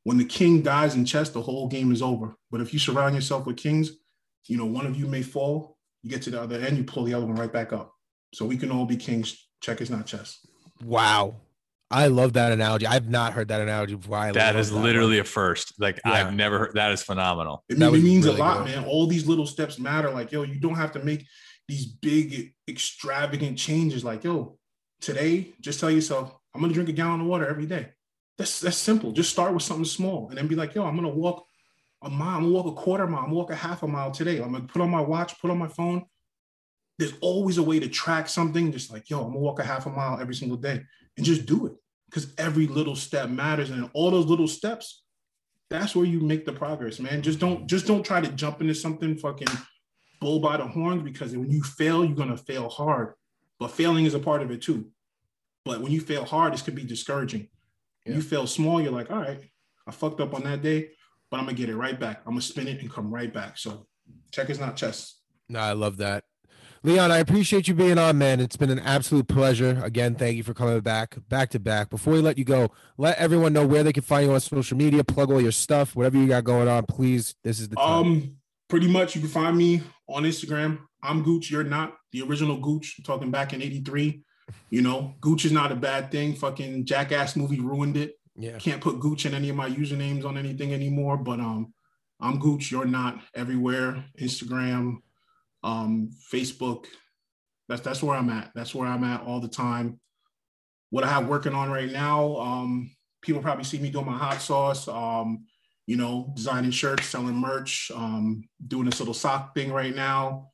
When the king dies in chess, the whole game is over. But if you surround yourself with kings, you know, one of you may fall, you get to the other end, you pull the other one right back up. So we can all be kings. Checkers, not chess. Wow. I love that analogy. I've not heard that analogy before. I That love is one. literally a first. Like Yeah. I've never heard. That is phenomenal. It, That mean- was it means really a lot, good. man. All these little steps matter. Like, yo, you don't have to make, these big extravagant changes. Like, yo, today, just tell yourself, I'm gonna drink a gallon of water every day. That's that's simple. Just start with something small and then be like, yo, I'm gonna walk a mile, I'm gonna walk a quarter mile, I'm gonna walk a half a mile today. I'm gonna put on my watch, put on my phone. There's always a way to track something, just like, yo, I'm gonna walk a half a mile every single day and just do it. Because every little step matters. And all those little steps, that's where you make the progress, man. Just don't just don't try to jump into something fucking bull by the horns because when you fail, you're gonna fail hard. But failing is a part of it too. But when you fail hard, this could be discouraging. Yeah. You fail small, you're like, all right, I fucked up on that day, but I'm gonna get it right back. I'm gonna spin it and come right back. So check is not chess. No, I love that. Leon, I appreciate you being on, man. It's been an absolute pleasure. Again, thank you for coming back, back to back. Before we let you go, let everyone know where they can find you on social media, plug all your stuff, whatever you got going on. Please, this is the time. Um, pretty much you can find me on Instagram. I'm Gooch. You're not the original Gooch. I'm talking back in '83. You know, Gooch is not a bad thing. Fucking Jackass movie ruined it. Yeah. Can't put Gooch in any of my usernames on anything anymore. But um, I'm Gooch. You're not everywhere. Instagram, um, Facebook. That's that's where I'm at. That's where I'm at all the time. What I have working on right now, um, people probably see me doing my hot sauce. Um, you know, designing shirts, selling merch, um, doing this little sock thing right now.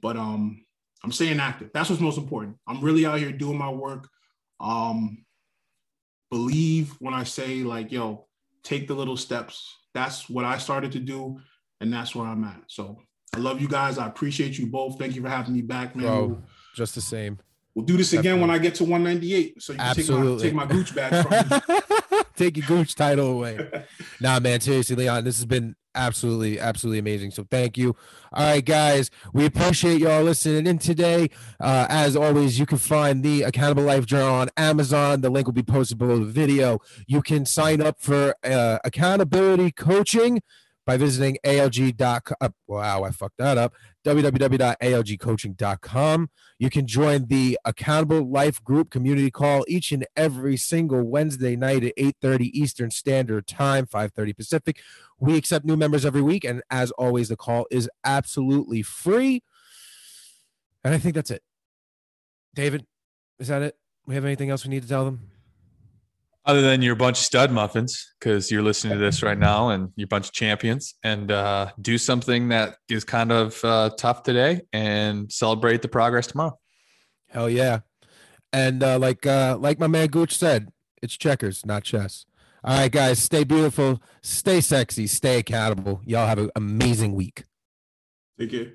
But um, I'm staying active. That's what's most important. I'm really out here doing my work. Um, believe when I say like, yo, take the little steps. That's what I started to do, and that's where I'm at. So I love you guys. I appreciate you both. Thank you for having me back, man. Bro, just the same. We'll do this Definitely. again when I get to 198. So you can Absolutely. take my, take my gooch back from me. take your gooch title away. nah, man, seriously, Leon, this has been absolutely, absolutely amazing. So thank you. All right, guys, we appreciate y'all listening in today. Uh, as always, you can find the Accountable Life Journal on Amazon. The link will be posted below the video. You can sign up for uh, accountability coaching by visiting alg.com. Uh, wow, I fucked that up. www.algcoaching.com. You can join the Accountable Life Group community call each and every single Wednesday night at 8:30 Eastern Standard Time, 5:30 Pacific. We accept new members every week, and as always, the call is absolutely free. And I think that's it. David, is that it? We have anything else we need to tell them? Other than your bunch of stud muffins because you're listening to this right now and you're a bunch of champions and uh, do something that is kind of uh, tough today and celebrate the progress tomorrow. Hell yeah. And uh, like uh, like my man gooch said it's checkers not chess. All right guys stay beautiful stay sexy stay accountable. Y'all have an amazing week. Take care